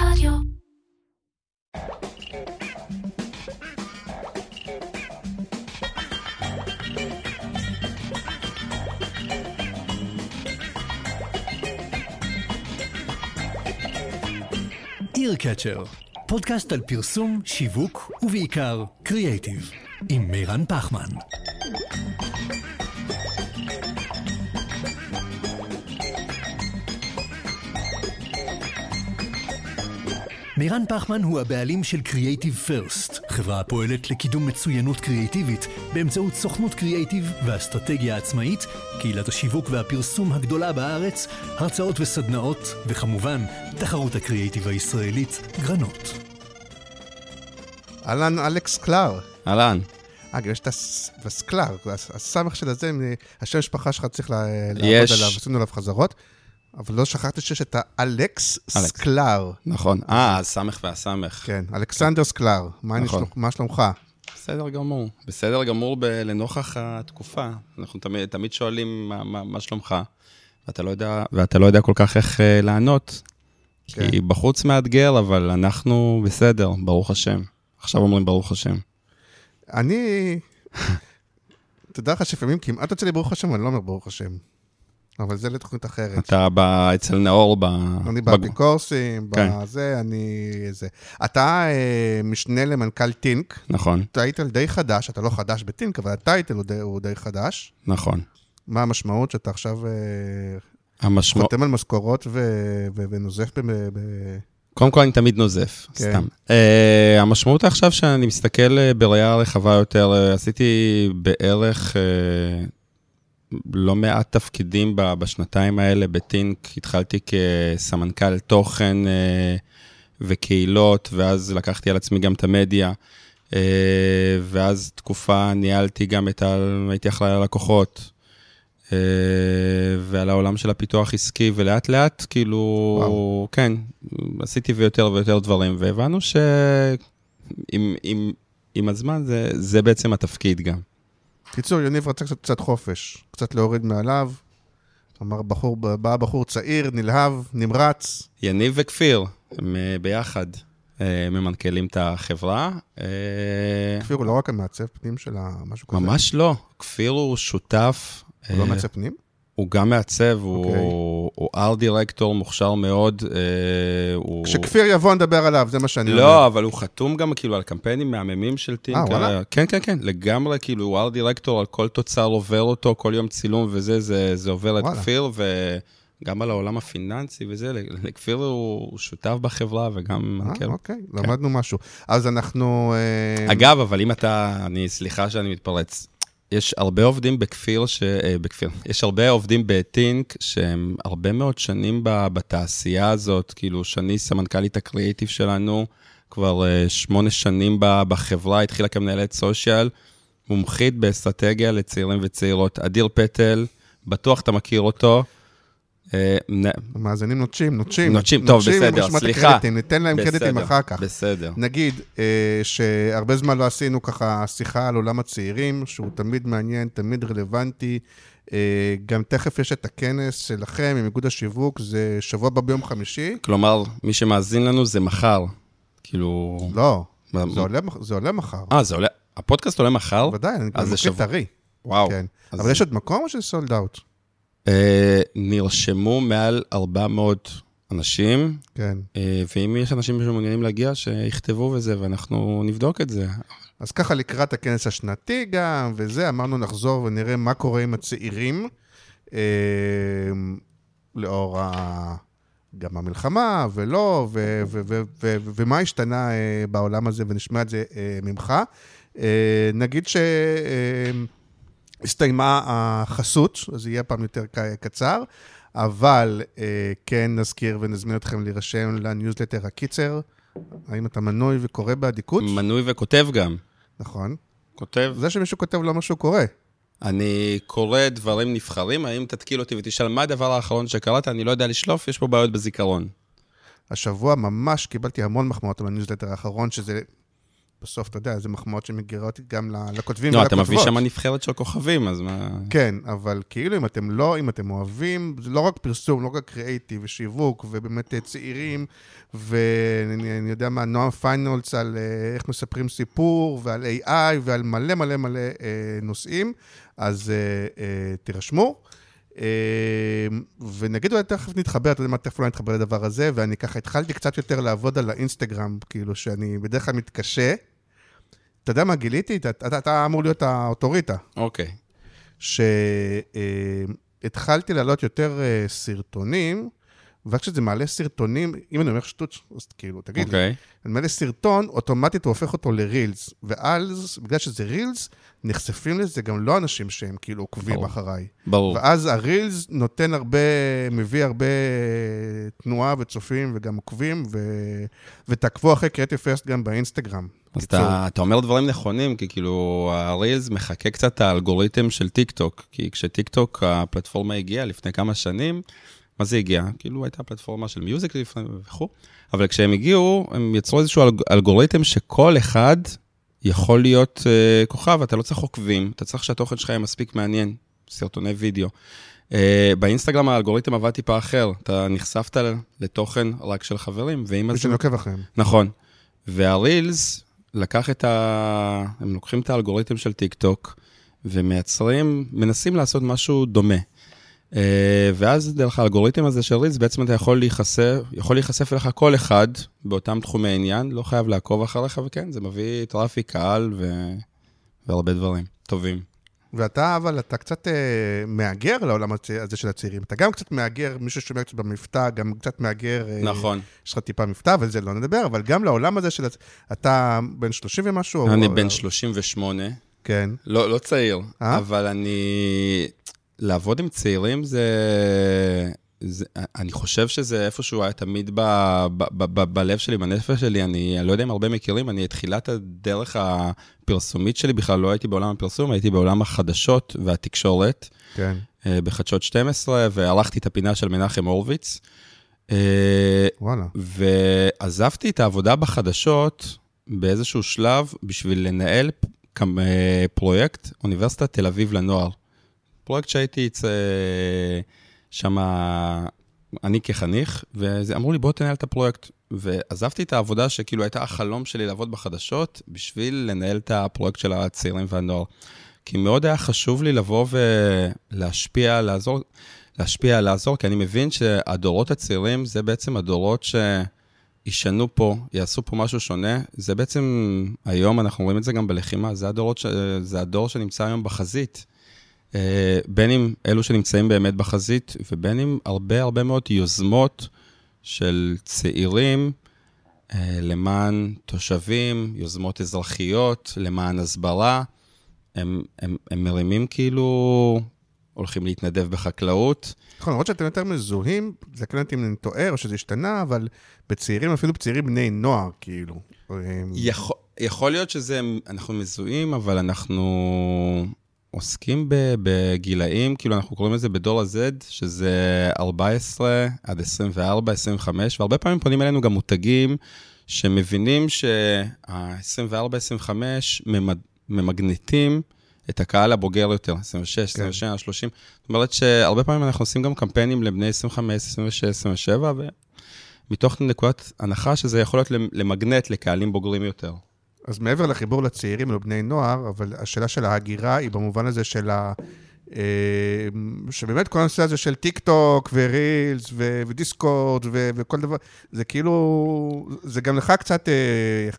רדיו. איר פודקאסט על פרסום, שיווק ובעיקר קריאייטיב, עם מירן פחמן. מירן פחמן הוא הבעלים של Creative First, חברה הפועלת לקידום מצוינות קריאיטיבית באמצעות סוכנות קריאיטיב ואסטרטגיה עצמאית, קהילת השיווק והפרסום הגדולה בארץ, הרצאות וסדנאות, וכמובן, תחרות הקריאיטיב הישראלית, גרנות. אהלן, אלכס קלר. אהלן. אה, יש את הס- הסקלר, הס- הסמך של הזה, השם משפחה שלך צריך לעבוד. עליו, עשינו עליו חזרות. אבל לא שכחתי שיש את האלכס אלכס. סקלר. נכון. אה, הסמך והסמך. כן, אלכסנדר סקלר. מה נכון. שלומך- מה שלומך? בסדר גמור. בסדר גמור ב- לנוכח התקופה. אנחנו תמיד, תמיד שואלים מה, מה, מה שלומך, ואתה לא יודע, ואתה לא יודע כל כך איך אה, לענות. כן. כי בחוץ מאתגר, אבל אנחנו בסדר, ברוך השם. עכשיו אומרים ברוך השם. אני... תדע לך שלפעמים כמעט יוצא לי ברוך השם, אני לא אומר ברוך השם. אבל זה לתוכנית אחרת. אתה בא אצל נאור ב... אני באפיקורסים, כן. בזה, אני... זה. אתה אה, משנה למנכ"ל טינק, נכון, title די חדש, אתה לא חדש בטינק, אבל ה title הוא די, הוא די חדש. נכון. מה המשמעות שאתה עכשיו אה, המשמעות... חותם על משכורות ו- ו- ונוזף ב... ב- קודם כל, אני תמיד נוזף, כן. סתם. אה, המשמעות עכשיו שאני מסתכל אה, בראייה רחבה יותר, אה, עשיתי בערך אה, לא מעט תפקידים בשנתיים האלה בטינק. התחלתי כסמנכ"ל תוכן uh, וקהילות, ואז לקחתי על עצמי גם את המדיה. Uh, ואז תקופה ניהלתי גם את ה... הייתי אחראי על הלקוחות. אה, ועל העולם של הפיתוח עסקי, ולאט לאט, כאילו, וואו. כן, עשיתי ויותר ויותר דברים, והבנו שעם עם, עם הזמן זה, זה בעצם התפקיד גם. קיצור, יניב רצה קצת, קצת חופש, קצת להוריד מעליו. אמר בחור, בא בחור צעיר, נלהב, נמרץ. יניב וכפיר, הם אה, ביחד אה, ממנכ"לים את החברה. אה, כפיר הוא לא רק המעצב פנים של משהו כזה. ממש לא, כפיר הוא שותף. הוא לא מעצב פנים? הוא גם מעצב, אוקיי. הוא, ארט דירקטור מוכשר מאוד. אה, הוא... כשכפיר יבוא נדבר עליו, זה מה שאני אומר. לא, אבל הוא חתום גם כאילו על קמפיינים מהממים של. אה? אה, כן, כן, כן, לגמרי, כאילו, הוא ארט דירקטור, על כל תוצר עובר אותו, כל יום צילום וזה, זה, זה עובר את וואלה. כפיר, וגם על העולם הפיננסי וזה, לכפיר הוא שותף בחברה וגם אה, מנכ"ל. אוקיי, למדנו משהו. אז אנחנו... אה, אגב, אבל אם אתה, אני, סליחה שאני מתפרץ. יש הרבה עובדים בכפיר, ש... אה, בכפיר, יש הרבה עובדים בטינק שהם הרבה מאוד שנים בתעשייה הזאת, כאילו, שני סמנכ"לית הקריאיטיב שלנו, כבר אה, שמונה שנים בחברה, התחילה כמנהלת סושיאל, מומחית באסטרטגיה לצעירים וצעירות. אדיר פטל, בטוח אתה מכיר אותו. אה, המאזינים נוטשים, נוטשים. נוטשים, טוב, בסדר, סליחה. ניתן להם קרדיטים אחר כך. בסדר. נגיד אה, שהרבה זמן לא עשינו ככה שיחה על עולם הצעירים, שהוא תמיד מעניין, תמיד רלוונטי. אה, גם תכף יש את הכנס שלכם עם איגוד השיווק, זה שבוע הבא ביום חמישי. כלומר, מי שמאזין לנו זה מחר. כאילו... לא, זה עולה, מחר. אה, זה עולה, הפודקאסט עולה מחר? ודאי, אני מקליט. טרי. וואו. כן. אבל יש עוד מקום או שזה סולד אאוט? אה, נרשמו מעל 400 אנשים, כן. אה, ואם יש אנשים שמעוניינים להגיע, שיכתבו וזה, ואנחנו נבדוק את זה. אז ככה לקראת הכנס השנתי גם, וזה, אמרנו נחזור ונראה מה קורה עם הצעירים, אה, לאור ה... גם המלחמה, ולא, ו- ו- ו- ו- ו- ומה השתנה בעולם הזה, ונשמע את זה ממך. נגיד שהסתיימה החסות, אז יהיה פעם יותר קצר, אבל אה, כן נזכיר ונזמין אתכם להירשם לניוזלטר הקיצר. האם אתה מנוי וקורא באדיקות? מנוי וכותב גם. נכון. כותב. זה שמישהו כותב לא אומר שהוא קורא. אני קורא דברים נבחרים, אם תתקיל אותי ותשאל מה הדבר האחרון שקראת, אני לא יודע לשלוף, יש פה בעיות בזיכרון. השבוע ממש קיבלתי המון מחמאות על הניוזלטר האחרון, שזה בסוף, אתה יודע, זה מחמאות שמגיעות גם לכותבים לא, אתה ולכותבות. מביא שם נבחרת של כוכבים, אז מה... כן, אבל כאילו אם אתם לא, אם אתם אוהבים, זה לא רק פרסום, לא רק קריאיטיב ושיווק, ובאמת אה, צעירים, ואני אני יודע מה, נועם פיינולס על אה, איך מספרים סיפור, ועל AI, ועל מלא מלא מלא אה, נושאים, אז אה, אה, תירשמו. אה, ונגיד אולי תכף נתחבר, אתה יודע מה, תכף אולי נתחבר לדבר הזה, ואני ככה התחלתי קצת יותר לעבוד על האינסטגרם, כאילו שאני בדרך כלל מתקשה. אתה יודע מה גיליתי? אתה, אתה, אתה אמור להיות האוטוריטה. אוקיי. שהתחלתי להעלות יותר אה, סרטונים, ואז כשזה מעלה סרטונים, אם אני אומר שטות, אז כאילו, תגיד לי, אוקיי. אני מעלה סרטון, אוטומטית הוא הופך אותו לרילס, ואז, בגלל שזה רילס, נחשפים לזה גם לא אנשים שהם כאילו עוקבים ברור. אחריי. ברור. ואז הרילס נותן הרבה, מביא הרבה תנועה וצופים וגם עוקבים, ו... ותעקבו אחרי Creative First גם באינסטגרם. אז קיצור. אתה, אתה אומר דברים נכונים, כי כאילו, הרילס מחקה קצת האלגוריתם של טיק טוק, כי כשטיק טוק, הפלטפורמה הגיעה לפני כמה שנים, מה זה הגיע? כאילו, הייתה פלטפורמה של מיוזיקלי לפני וכו', אבל כשהם הגיעו, הם יצרו איזשהו אלג- אלגוריתם שכל אחד יכול להיות uh, כוכב, אתה לא צריך עוקבים, אתה צריך שהתוכן שלך יהיה מספיק מעניין, סרטוני וידאו. Uh, באינסטגרם האלגוריתם עבד טיפה אחר, אתה נחשפת לתוכן רק של חברים, ואם מי הזמן... שאני עוקב אחריהם. נכון. והרילס לקח את ה... הם לוקחים את האלגוריתם של טיק טוק ומייצרים, מנסים לעשות משהו דומה. אה, ואז דרך האלגוריתם הזה של רילס, בעצם אתה יכול להיחשף, יכול להיחשף אליך כל אחד באותם תחומי עניין, לא חייב לעקוב אחריך, וכן, זה מביא traffic, קהל ו... והרבה דברים טובים. ואתה, אבל אתה קצת אה, מהגר לעולם הזה של הצעירים. אתה גם קצת מהגר, מי ששומע קצת במבטא, גם קצת מהגר. אה, נכון. יש לך טיפה מבטא, ועל זה לא נדבר, אבל גם לעולם הזה של... אתה בן 30 ומשהו? אני או- בן 38. כן. לא, לא צעיר, אה? אבל אני... לעבוד עם צעירים זה... זה... אני חושב שזה איפשהו היה תמיד ב... ב... ב... ב... בלב שלי, בנפש שלי. אני, אני לא יודע אם הרבה מכירים, אני את תחילת הדרך הפרסומית שלי בכלל לא הייתי בעולם הפרסום, הייתי בעולם החדשות והתקשורת, כן. אה, בחדשות 12, וערכתי את הפינה של מנחם הורוביץ. אה, וואלה. ועזבתי את העבודה בחדשות באיזשהו שלב בשביל לנהל אה, פרויקט אוניברסיטת תל אביב לנוער. פרויקט שהייתי שם, אני כחניך, ואמרו לי, בוא תנהל את הפרויקט. ועזבתי את העבודה שכאילו הייתה החלום שלי לעבוד בחדשות, בשביל לנהל את הפרויקט של הצעירים והנוער. כי מאוד היה חשוב לי לבוא ולהשפיע, לעזור, להשפיע, לעזור, כי אני מבין שהדורות הצעירים זה בעצם הדורות שישנו פה, יעשו פה משהו שונה. זה בעצם, היום אנחנו רואים את זה גם בלחימה, זה, הדורות ש... זה הדור שנמצא היום בחזית. אה, בין אם אלו שנמצאים באמת בחזית, ובין אם הרבה הרבה מאוד יוזמות של צעירים אה, למען תושבים, יוזמות אזרחיות, למען הסברה. הם, הם, הם מרימים כאילו, הולכים להתנדב בחקלאות. נכון, למרות שאתם יותר מזוהים, זה אותי אם אני טועה או שזה השתנה, אבל בצעירים, אפילו בצעירים בני נוער, כאילו. יכול, יכול להיות שזה, אנחנו מזוהים, אבל אנחנו עוסקים בגילאים, כאילו אנחנו קוראים לזה בדור ה-Z, שזה 14 עד 24, 25, והרבה פעמים פונים אלינו גם מותגים שמבינים שה-24-25 ממגנטים את הקהל הבוגר יותר, 26, 27, 30. זאת אומרת שהרבה פעמים אנחנו עושים גם קמפיינים לבני 25, 26, 27, ומתוך נקודת הנחה שזה יכול להיות למגנט לקהלים בוגרים יותר. אז מעבר לחיבור לצעירים ולבני נוער, אבל השאלה של ההגירה היא במובן הזה של ה... אה, שבאמת כל הנושא הזה של טיק טוק ורילס ו- ודיסקורד ו- וכל דבר, זה כאילו, זה גם לך קצת אה,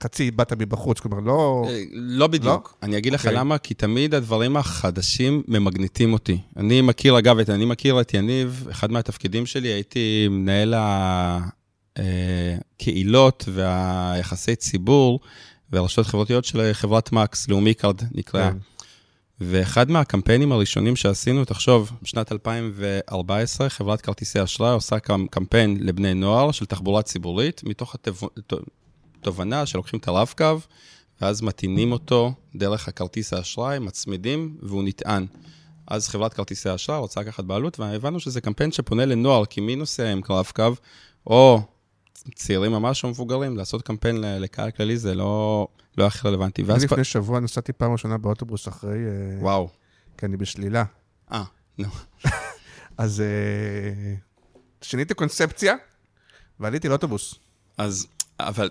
חצי באת מבחוץ, כלומר לא... לא בדיוק. אני אגיד לך אוקיי. למה, כי תמיד הדברים החדשים ממגנטים אותי. אני מכיר, אגב, את- אני מכיר את יניב, אחד מהתפקידים שלי, הייתי מנהל הקהילות והיחסי ציבור והרשתות חברתיות של חברת מקס, לאומי קארד נקראה. כן. ואחד מהקמפיינים הראשונים שעשינו, תחשוב, בשנת 2014, חברת כרטיסי אשראי עושה קמ- קמפיין לבני נוער של תחבורה ציבורית, מתוך התובנה שלוקחים את הרב-קו, ואז מטעינים אותו דרך הכרטיס האשראי, מצמידים, והוא נטען. אז חברת כרטיסי האשראי רוצה לקחת בעלות, והבנו שזה קמפיין שפונה לנוער, כי מי נוסע עם רב-קו? או צעירים ממש או מבוגרים, לעשות קמפיין לקהל כללי זה לא, לא הכי רלוונטי. אני לפני שבוע נסעתי פעם ראשונה באוטובוס אחרי... וואו. כי אני בשלילה. אה, נו. אז שיניתי קונספציה, ועליתי לאוטובוס. אז, אבל,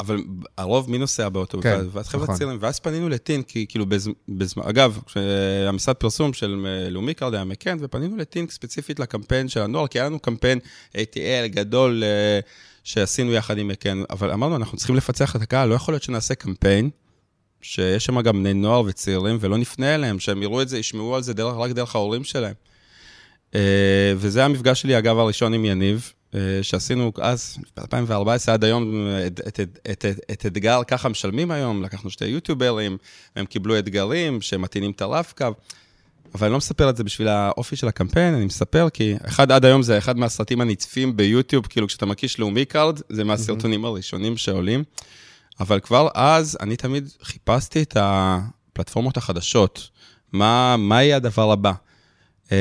אבל הרוב מי נוסע באוטובוס? כן, ואז חבר'ה נכון. צעירים, ואז פנינו לטינק, כי כאילו בזמן, אגב, המשרד פרסום של לאומי קארד היה מקאן, ופנינו לטינק ספציפית לקמפיין של הנוער, כי היה לנו קמפיין ATL גדול אה, שעשינו יחד עם מקן, אבל אמרנו, אנחנו צריכים לפצח את הקהל, לא יכול להיות שנעשה קמפיין, שיש שם גם בני נוער וצעירים, ולא נפנה אליהם, שהם יראו את זה, ישמעו על זה דרך, רק דרך ההורים שלהם. Uh, וזה המפגש שלי, אגב, הראשון עם יניב, uh, שעשינו אז, ב-2014 עד היום, את, את, את, את, את אתגר ככה משלמים היום, לקחנו שתי יוטיוברים, הם קיבלו אתגרים שמתאינים את הרב-קו, אבל אני לא מספר את זה בשביל האופי של הקמפיין, אני מספר כי אחד עד היום זה אחד מהסרטים הנצפים ביוטיוב, כאילו כשאתה מקיש לאומי קארד, זה מהסרטונים הראשונים שעולים, אבל כבר אז אני תמיד חיפשתי את הפלטפורמות החדשות, מה, מה יהיה הדבר הבא. אה,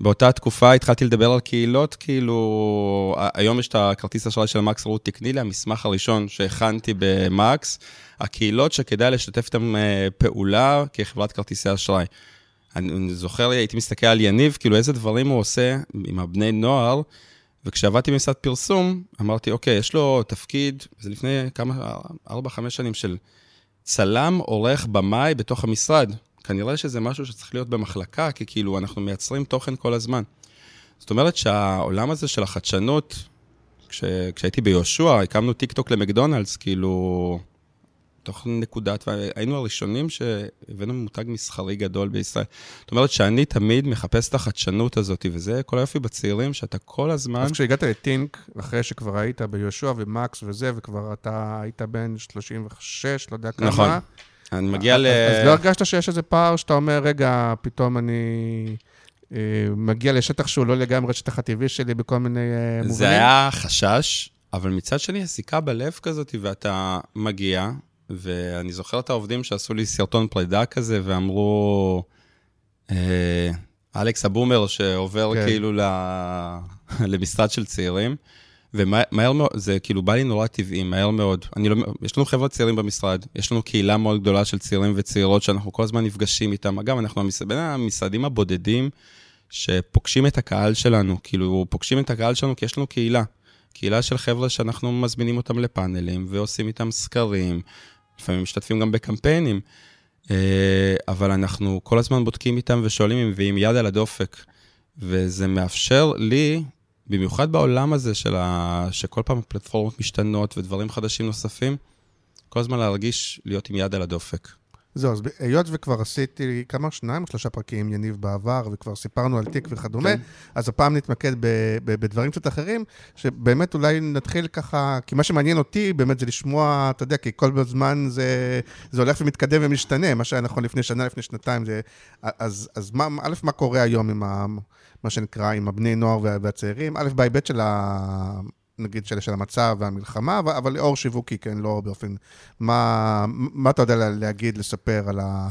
באותה תקופה התחלתי לדבר על קהילות, כאילו, היום יש את הכרטיס אשראי של מקס is, תכל'ס לי המסמך הראשון שהכנתי במקס, הקהילות שכדאי לשתף איתן אה, פעולה כחברת כרטיסי אשראי. אני, אני זוכר, הייתי מסתכל על יניב, כאילו איזה דברים הוא עושה עם הבני נוער, וכשעבדתי במשרד פרסום, אמרתי, אוקיי, יש לו תפקיד, זה לפני כמה, ארבע, חמש שנים של צלם, עורך, במאי בתוך המשרד. כנראה שזה משהו שצריך להיות במחלקה, כי כאילו אנחנו מייצרים תוכן כל הזמן. זאת אומרת שהעולם הזה של החדשנות, כש, כשהייתי ביהושע, הקמנו טיק טוק למקדונלדס, כאילו, תוך נקודת, והיינו הראשונים שהבאנו מותג מסחרי גדול בישראל. זאת אומרת שאני תמיד מחפש את החדשנות הזאת, וזה כל היופי בצעירים, שאתה כל הזמן... אז כשהגעת לטינק, אחרי שכבר היית ביהושע ומקס וזה, וכבר אתה היית בן 36, לא יודע כמה. נכון. אני מגיע ל... אז לא הרגשת שיש איזה פער שאתה אומר, רגע, פתאום אני אה, מגיע לשטח שהוא לא לגמרי שטח הטבעי שלי בכל מיני אה, מובנים? זה היה חשש, אבל מצד שני, הסיכה בלב כזאת, ואתה מגיע, ואני זוכר את העובדים שעשו לי סרטון פרידה כזה, ואמרו, אה, אלכס הבומר שעובר כן. כאילו למשרד של צעירים. ומהר מאוד, זה כאילו בא לי נורא טבעי, מהר מאוד. אני לא, יש לנו חבר'ה צעירים במשרד, יש לנו קהילה מאוד גדולה של צעירים וצעירות שאנחנו כל הזמן נפגשים איתם. אגב, אנחנו המש... בין המשרדים הבודדים שפוגשים את הקהל שלנו, כאילו פוגשים את הקהל שלנו כי יש לנו קהילה. קהילה של חבר'ה שאנחנו מזמינים אותם לפאנלים ועושים איתם סקרים, לפעמים משתתפים גם בקמפיינים, אבל אנחנו כל הזמן בודקים איתם ושואלים אם ועם יד על הדופק. וזה מאפשר לי במיוחד בעולם הזה של ה... שכל פעם הפלטפורמות משתנות ודברים חדשים נוספים, כל הזמן להרגיש להיות עם יד על הדופק. זהו, אז היות וכבר עשיתי כמה, שניים או שלושה פרקים יניב בעבר, וכבר סיפרנו על תיק וכדומה, כן. אז הפעם נתמקד ב, ב, בדברים קצת אחרים, שבאמת אולי נתחיל ככה, כי מה שמעניין אותי באמת זה לשמוע, אתה יודע, כי כל הזמן זה, זה הולך ומתקדם ומשתנה, מה שהיה נכון לפני שנה, לפני שנתיים, זה... אז, אז מה, א', מה קורה היום עם ה... מה שנקרא, עם הבני נוער והצעירים, א', בהיבט של ה... נגיד של, של המצב והמלחמה, אבל, אבל לאור שיווקי, כן, לא באופן... מה, מה אתה יודע להגיד, לספר על ה...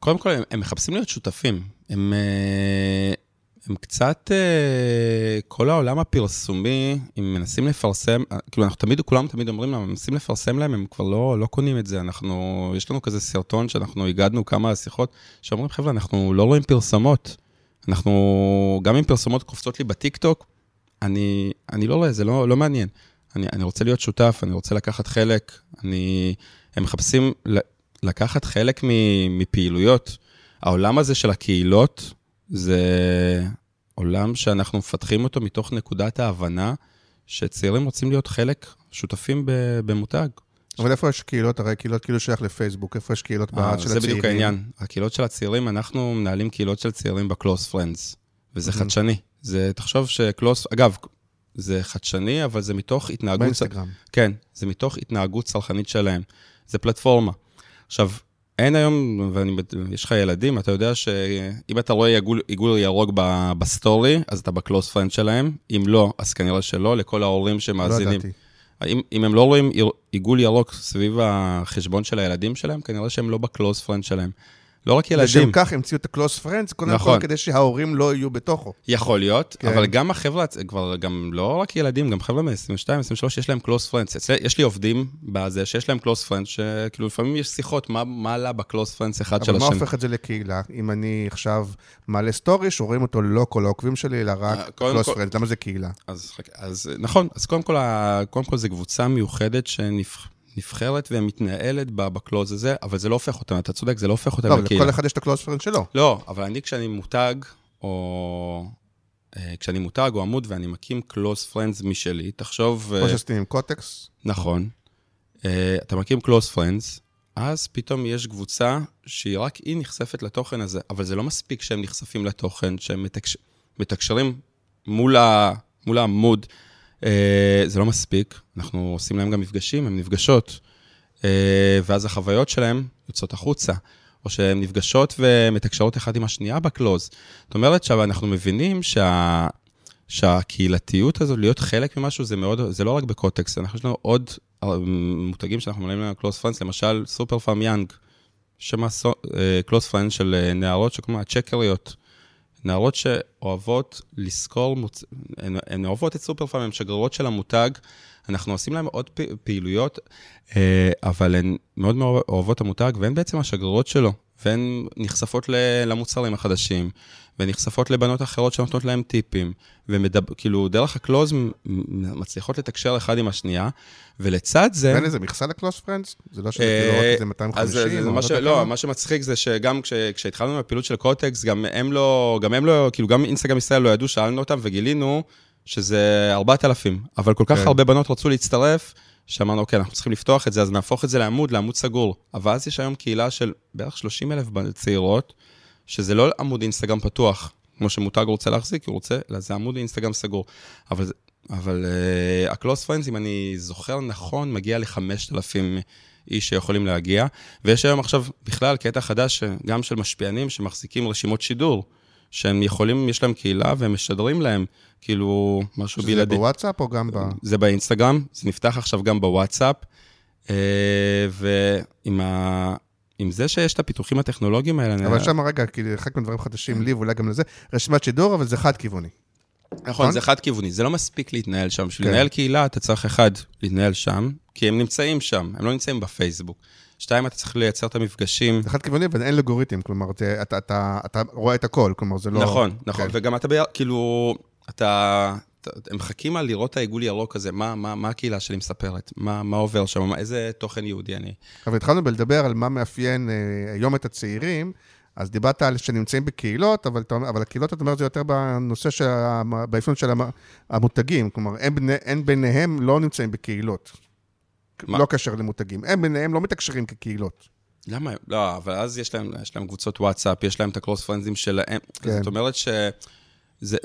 קודם כל, הם, הם מחפשים להיות שותפים. הם, הם קצת, כל העולם הפרסומי, הם מנסים לפרסם, כאילו, אנחנו תמיד, כולם תמיד אומרים להם, מנסים לפרסם להם, הם כבר לא, לא קונים את זה. אנחנו, יש לנו כזה סרטון שאנחנו הגדנו כמה שיחות, שאומרים, חבר'ה, אנחנו לא רואים פרסומות. אנחנו, גם אם פרסומות קופצות לי בטיקטוק, אני, אני לא רואה, זה לא, לא מעניין. אני, אני רוצה להיות שותף, אני רוצה לקחת חלק, אני... הם מחפשים לקחת חלק מפעילויות. העולם הזה של הקהילות, זה עולם שאנחנו מפתחים אותו מתוך נקודת ההבנה שצעירים רוצים להיות חלק, שותפים במותג. אבל איפה יש קהילות? הרי קהילות כאילו שייך לפייסבוק, איפה יש קהילות בארץ של הצעירים? זה בדיוק העניין. הקהילות של הצעירים, אנחנו מנהלים קהילות של צעירים בקלוס פרנדס, וזה חדשני. זה, תחשוב ש close, אגב, זה חדשני, אבל זה מתוך התנהגות... באינסטגרם. כן, זה מתוך התנהגות צרכנית שלהם. זה פלטפורמה. עכשיו, אין היום, ויש לך ילדים, אתה יודע שאם אתה רואה עיגול, עיגול ירוק בסטורי, אז אתה ב close friend שלהם. אם לא, אז כנראה שלא, לכל ההורים שמאזינים. לא ידעתי. אם, אם הם לא רואים עיגול ירוק סביב החשבון של הילדים שלהם, כנראה שהם לא ב close friend שלהם. לא רק ילדים. לשם כך המציאו את ה-close friends, קודם נכון. כל כדי שההורים לא יהיו בתוכו. יכול להיות, כן. אבל גם החבר'ה, כבר גם לא רק ילדים, גם חבר'ה מ-22, 23, יש להם close friends. יש לי עובדים בזה שיש להם close friends, שכאילו לפעמים יש שיחות, מה- מה עלה ב-close friends אחד של אבל מה השני. הופך את זה לקהילה? אם אני עכשיו מעלה סטורי, שרואים אותו לא כל העוקבים שלי, אלא אה, רק קודם close friends, למה זה קהילה? אז, אז נכון, אז קודם כל, קודם כל זו קבוצה מיוחדת שנבחרת ומתנהלת ב- בקלוז הזה, אבל זה לא הופך אותם, אתה צודק, זה לא הופך אותם לא, לקהילה. לכל אחד יש את ה-close friends שלו. לא, אבל אני כשאני מותג, או... אה, כשאני מותג או עמוד ואני מקים close friends משלי, תחשוב... כמו אה, שעשיתי עם קוטקס. נכון. אה, אתה מקים close friends, אז פתאום יש קבוצה שהיא רק היא נחשפת לתוכן הזה, אבל זה לא מספיק שהם נחשפים לתוכן, שהם מתקש... מתקשרים מול, ה... מול העמוד, זה לא מספיק. אנחנו עושים להם גם מפגשים, הם נפגשות, אה, ואז החוויות שלהם יוצאות החוצה. או שהן נפגשות ומתקשרות אחת עם השנייה בקלוז. זאת אומרת שאנחנו מבינים שה... שהקהילתיות הזו, להיות חלק ממשהו, זה מאוד, זה לא רק בקוטקסט, אנחנו יש לנו עוד אה, מותגים שאנחנו מלאים להם קלוס פרנדס, למשל סופר פארם יאנג, שמה קלוס פרנדס של אה, נערות שכמו הצ'קריות, נערות שאוהבות לשכור, מוצ... הן, הן אוהבות את סופר פארם, הן שגרירות של המותג, אנחנו עושים להם עוד. פעילויות, אה, אבל הן מאוד מאוד אוהבות את המותג, והן בעצם השגרירות שלו, והן נחשפות למוצרים החדשים, ונחשפות לבנות אחרות שנותנות להם טיפים, וכאילו דרך הקלוז מצליחות לתקשר אחד עם השנייה, ולצד זה... ואין איזה מכסה ל-close friends? זה לא שזה אה, כאילו רק איזה אז 250? זה- זה או מה ש... לא? מה שמצחיק זה שגם כש... כשהתחלנו עם הפעילות של קוטקס, גם הם לא, גם הם לא, כאילו גם אינסטגרם ישראל לא ידעו, שאלנו אותם וגילינו שזה 4,000, אבל כל כך כן. הרבה בנות רצו להצטרף, שאמרנו, אוקיי, אנחנו צריכים לפתוח את זה, אז נהפוך את זה לעמוד, לעמוד סגור. אבל אז יש היום קהילה של בערך 30 אלף צעירות, שזה לא עמוד אינסטגרם פתוח, כמו שמותג רוצה להחזיק, הוא רוצה, אלא זה עמוד אינסטגרם סגור. אבל, אבל uh, הקלוס פרנדס, אם אני זוכר נכון, מגיע ל-5,000 איש שיכולים להגיע. ויש היום עכשיו בכלל קטע חדש, גם של משפיענים שמחזיקים רשימות שידור, שהם יכולים, יש להם קהילה והם משדרים להם, כאילו, משהו שזה בלעדי. בוואטסאפ או גם ב... זה באינסטגרם, זה נפתח עכשיו גם בוואטסאפ, אה, ועם ה... עם זה שיש את הפיתוחים הטכנולוגיים האלה, אבל שם רגע, כאילו, חלק מהדברים חדשים לי ואולי גם לזה, רשימת שידור, אבל זה חד-כיווני. נכון, זה חד-כיווני, זה לא מספיק להתנהל שם. בשביל כן. לנהל קהילה, אתה צריך, אחד, להתנהל שם, כי הם נמצאים שם, הם לא נמצאים בפייסבוק. שתיים, אתה צריך לייצר את המפגשים. זה חד-כיווני, אבל אין אלגוריתם, כלומר, אתה- אתה אתה רואה את הכל, כלומר, זה לא... נכון, נכון, כן. וגם אתה, כאילו, אתה- הם מחכים על לראות את העיגול ירוק הזה, מה, מה, מה הקהילה שלי מספרת, מה, מה עובר שם, מה- איזה תוכן יהודי אני. אבל התחלנו בלדבר על מה מאפיין אה, היום את הצעירים, אז דיברת על שנמצאים בקהילות, אבל, אבל הקהילות, אתה אומר, זה יותר בנושא של, באפיון של המ- המותגים, כלומר, הם, בני, הם ביניהם לא נמצאים בקהילות. מה? לא קשר למותגים. הם ביניהם לא מתקשרים כקהילות. למה? לא, אבל אז יש להם, יש להם קבוצות וואטסאפ, יש להם את הקלוס פרנזים שלהם. כן. זאת אומרת שזה,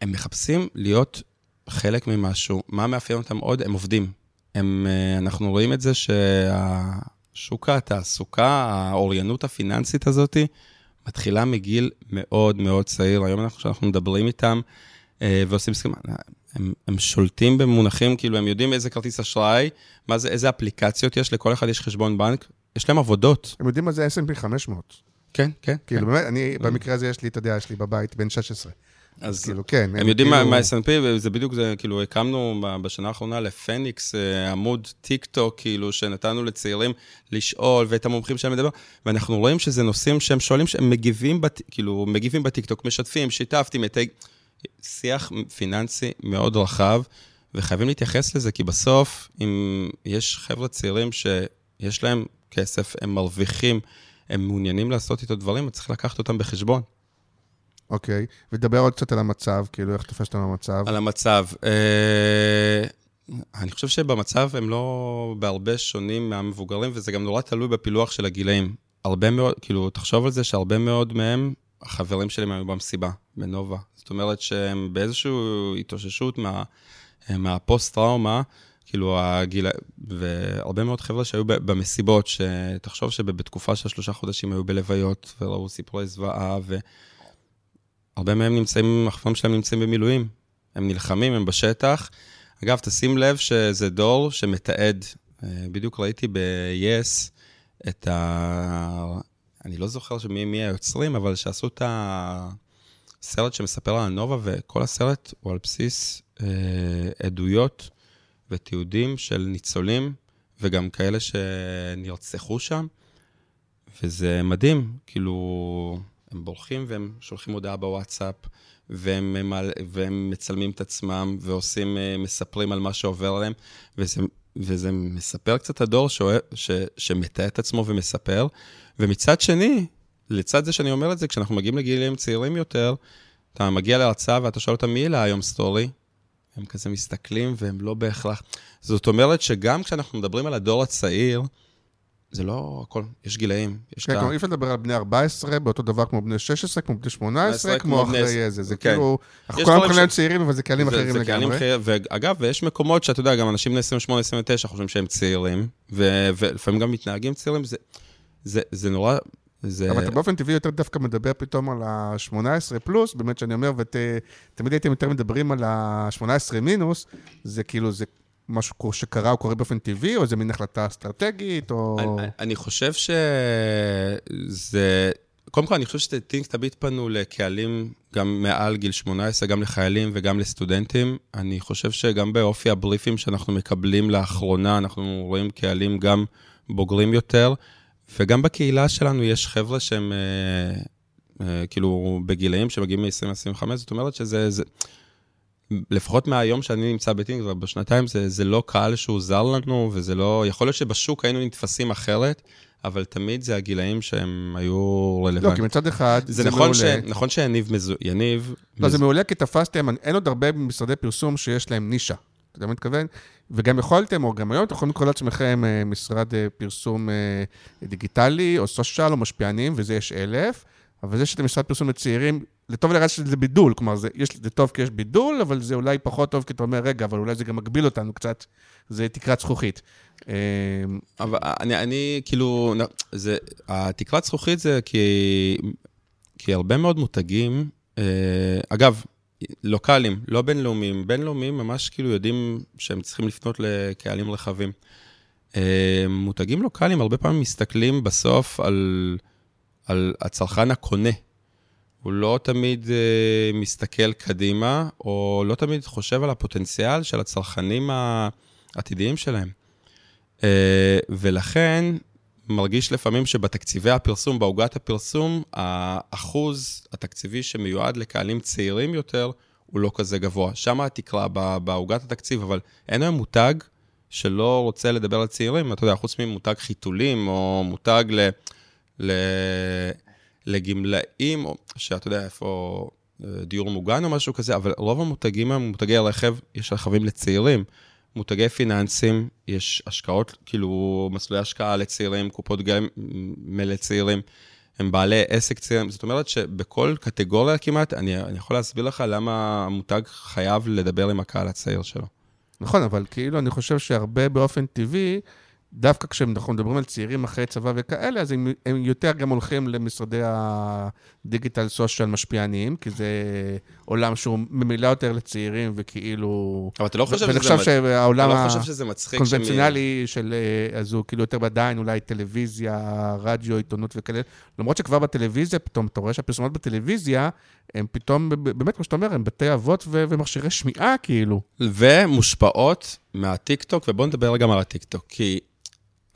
הם מחפשים להיות חלק ממשהו. מה מאפיין אותם עוד? הם עובדים. הם, אה, אנחנו רואים את זה שהשוק התעסוקה, האוריינות הפיננסית הזאת, מתחילה מגיל מאוד מאוד צעיר. היום אנחנו, כשאנחנו מדברים איתם אה, ועושים סכמה, הם, הם שולטים במונחים, כאילו הם יודעים איזה כרטיס אשראי, מה זה, איזה אפליקציות יש, לכל אחד יש חשבון בנק, יש להם עבודות. הם יודעים מה זה S&P 500. כן, כן. כאילו, באמת, אני, במקרה הזה יש לי, אתה יודע, יש לי בבית בן 16. אז כאילו, כן. הם יודעים מה כאילו- מה S&P, וזה בדיוק, זה כאילו, הקמנו בשנה האחרונה להפניקס אה, עמוד טיק טוק, כאילו, שנתנו לצעירים לשאול, ואת המומחים שלהם לדבר, ואנחנו רואים שזה נושאים שהם שואלים, שהם מגיבים, בת- כאילו, מגיבים בטיק טוק, משתפים, שיתפתי, מתג... שיח פיננסי מאוד רחב, וחייבים להתייחס לזה, כי בסוף, אם יש חבר'ה צעירים שיש להם כסף, הם מרוויחים, הם מעוניינים לעשות איתו דברים, צריך לקחת אותם בחשבון. אוקיי. ודבר עוד קצת על המצב, כאילו, איך תופס אותם המצב. על המצב. אה, אני חושב שבמצב הם לא בהרבה שונים מהמבוגרים, וזה גם נורא תלוי בפילוח של הגילאים. הרבה מאוד, כאילו, תחשוב על זה שהרבה מאוד מהם, החברים שלי היו במסיבה, בנובה. זאת אומרת שהם באיזושהי התאוששות מה, מהפוסט-טראומה, כאילו הגיל... והרבה מאוד חבר'ה שהיו במסיבות, שתחשוב שבתקופה של שלושה חודשים היו בלוויות, וראו סיפורי זוועה, והרבה מהם נמצאים, החברים שלהם נמצאים במילואים. הם נלחמים, הם בשטח. אגב, תשים לב שזה דור שמתעד. אה, בדיוק ראיתי ב-yes את ה... אני לא זוכר מי, מי היוצרים, אבל שעשו את הסרט שמספר על הנובה, וכל הסרט הוא על בסיס אה, עדויות ותיעודים של ניצולים, וגם כאלה שנרצחו שם, וזה מדהים, כאילו, הם בורחים והם שולחים הודעה בוואטסאפ, והם, והם מצלמים את עצמם ועושים, אה, מספרים על מה שעובר עליהם, וזה, וזה מספר קצת הדור שאוהב, ש, שמתאר את עצמו ומספר. ומצד שני, לצד זה שאני אומר את זה, כשאנחנו מגיעים לגילים צעירים יותר, אתה מגיע להרצאה ואתה שואל אותם, מי אלה היום סטורי? הם כזה מסתכלים והם לא בהכרח... זאת אומרת שגם כשאנחנו מדברים על הדור הצעיר, זה לא הכל, יש גילאים. יש כן, כלומר, אי אפשר לדבר על בני 14 באותו דבר כמו בני 16, כמו בני 18, כמו אחרי זה. זה כן. כאילו, אנחנו כולם להיות צעירים, אבל זה קהלים אחרים לגמרי. ואגב, ויש מקומות שאתה יודע, גם אנשים בני 28-29 חושבים שהם צעירים, ולפעמים גם מתנהגים צעירים, זה נורא... זה... אבל אתה באופן טבעי יותר דווקא מדבר פתאום על ה-18 פלוס, באמת שאני אומר, ותמיד הייתם יותר מדברים על ה-18 מינוס, זה כאילו, זה משהו שקרה או קורה באופן טבעי, או זה מין החלטה אסטרטגית, או... אני, אני חושב שזה... קודם כל, אני חושב שטינק תמיד פנו לקהלים גם מעל גיל 18, גם לחיילים וגם לסטודנטים. אני חושב שגם באופי הבריפים שאנחנו מקבלים לאחרונה, אנחנו רואים קהלים גם בוגרים יותר, וגם בקהילה שלנו יש חבר'ה שהם אה, אה, כאילו בגילאים שמגיעים מ-20-25, זאת אומרת שזה... זה, לפחות מהיום שאני נמצא בטינג, כבר בשנתיים, זה, זה לא קהל שהוא זר לנו, וזה לא... יכול להיות שבשוק היינו נתפסים אחרת, אבל תמיד זה הגילאים שהם היו רלוונטיים. לא, כי מצד אחד זה, זה נכון מעולה. ש, נכון שיניב מזו... יניב... לא, מז... זה מעולה כי תפסתם, אין עוד הרבה משרדי פרסום שיש להם נישה. אתה יודע מה מתכוון? וגם יכולתם, או גם היום אתם יכולים לקרוא לעצמכם אה, משרד אה, פרסום אה, דיגיטלי, או סושיאל, או משפיענים, וזה יש אלף. אבל זה שאתם משרד פרסום לצעירים, לטוב ולרע שזה בידול, כלומר, זה, יש, זה טוב כי יש בידול, אבל זה אולי פחות טוב כי אתה אומר, רגע, אבל אולי זה גם מגביל אותנו קצת, זה תקרת זכוכית. אמ, אבל אני, אני כאילו, זה, התקרת זכוכית זה כי, כי הרבה מאוד מותגים, אה, אגב, לוקאליים, לא בינלאומיים, בינלאומיים ממש כאילו יודעים שהם צריכים לפנות לקהלים רחבים. אה, מותגים לוקאליים הרבה פעמים מסתכלים בסוף על... על הצרכן הקונה. הוא לא תמיד uh, מסתכל קדימה, או לא תמיד חושב על הפוטנציאל של הצרכנים העתידיים שלהם. Uh, ולכן מרגיש לפעמים שבתקציבי הפרסום, בעוגת הפרסום, האחוז התקציבי שמיועד לקהלים צעירים יותר, הוא לא כזה גבוה. שם התקרה בעוגת התקציב, אבל אין היום מותג שלא רוצה לדבר על צעירים, אתה יודע, חוץ ממותג חיתולים, או מותג ל... לגמלאים, או שאתה יודע איפה, אה, דיור מוגן או משהו כזה, אבל רוב המותגים הם מותגי רכב, יש רכבים לצעירים. מותגי פיננסים, יש השקעות, כאילו מסלולי השקעה לצעירים, קופות גמל לצעירים, הם בעלי עסק צעירים. זאת אומרת שבכל קטגוריה כמעט, אני, אני יכול להסביר לך למה המותג חייב לדבר עם הקהל הצעיר שלו. נכון, אבל כאילו אני חושב שהרבה באופן טבעי, דווקא כשאנחנו מדברים על צעירים אחרי צבא וכאלה, אז הם, הם יותר גם הולכים למשרדי הדיגיטל סושיאל משפיעניים, כי זה עולם שהוא ממילא יותר לצעירים וכאילו... אבל אתה לא חושב שזה, מצ... שהעולם אתה לא חושב שזה מצחיק הקונבנציונלי שמי... של... אז הוא כאילו יותר עדיין אולי טלוויזיה, רדיו, עיתונות וכאלה. למרות שכבר בטלוויזיה, פתאום אתה רואה שהפרסומות בטלוויזיה, הם פתאום, באמת, כמו שאתה אומר, הם בתי אבות ו- ומכשירי שמיעה כאילו. ומושפעות מהטיקטוק, ובואו נדבר גם על הטיקטוק, כי...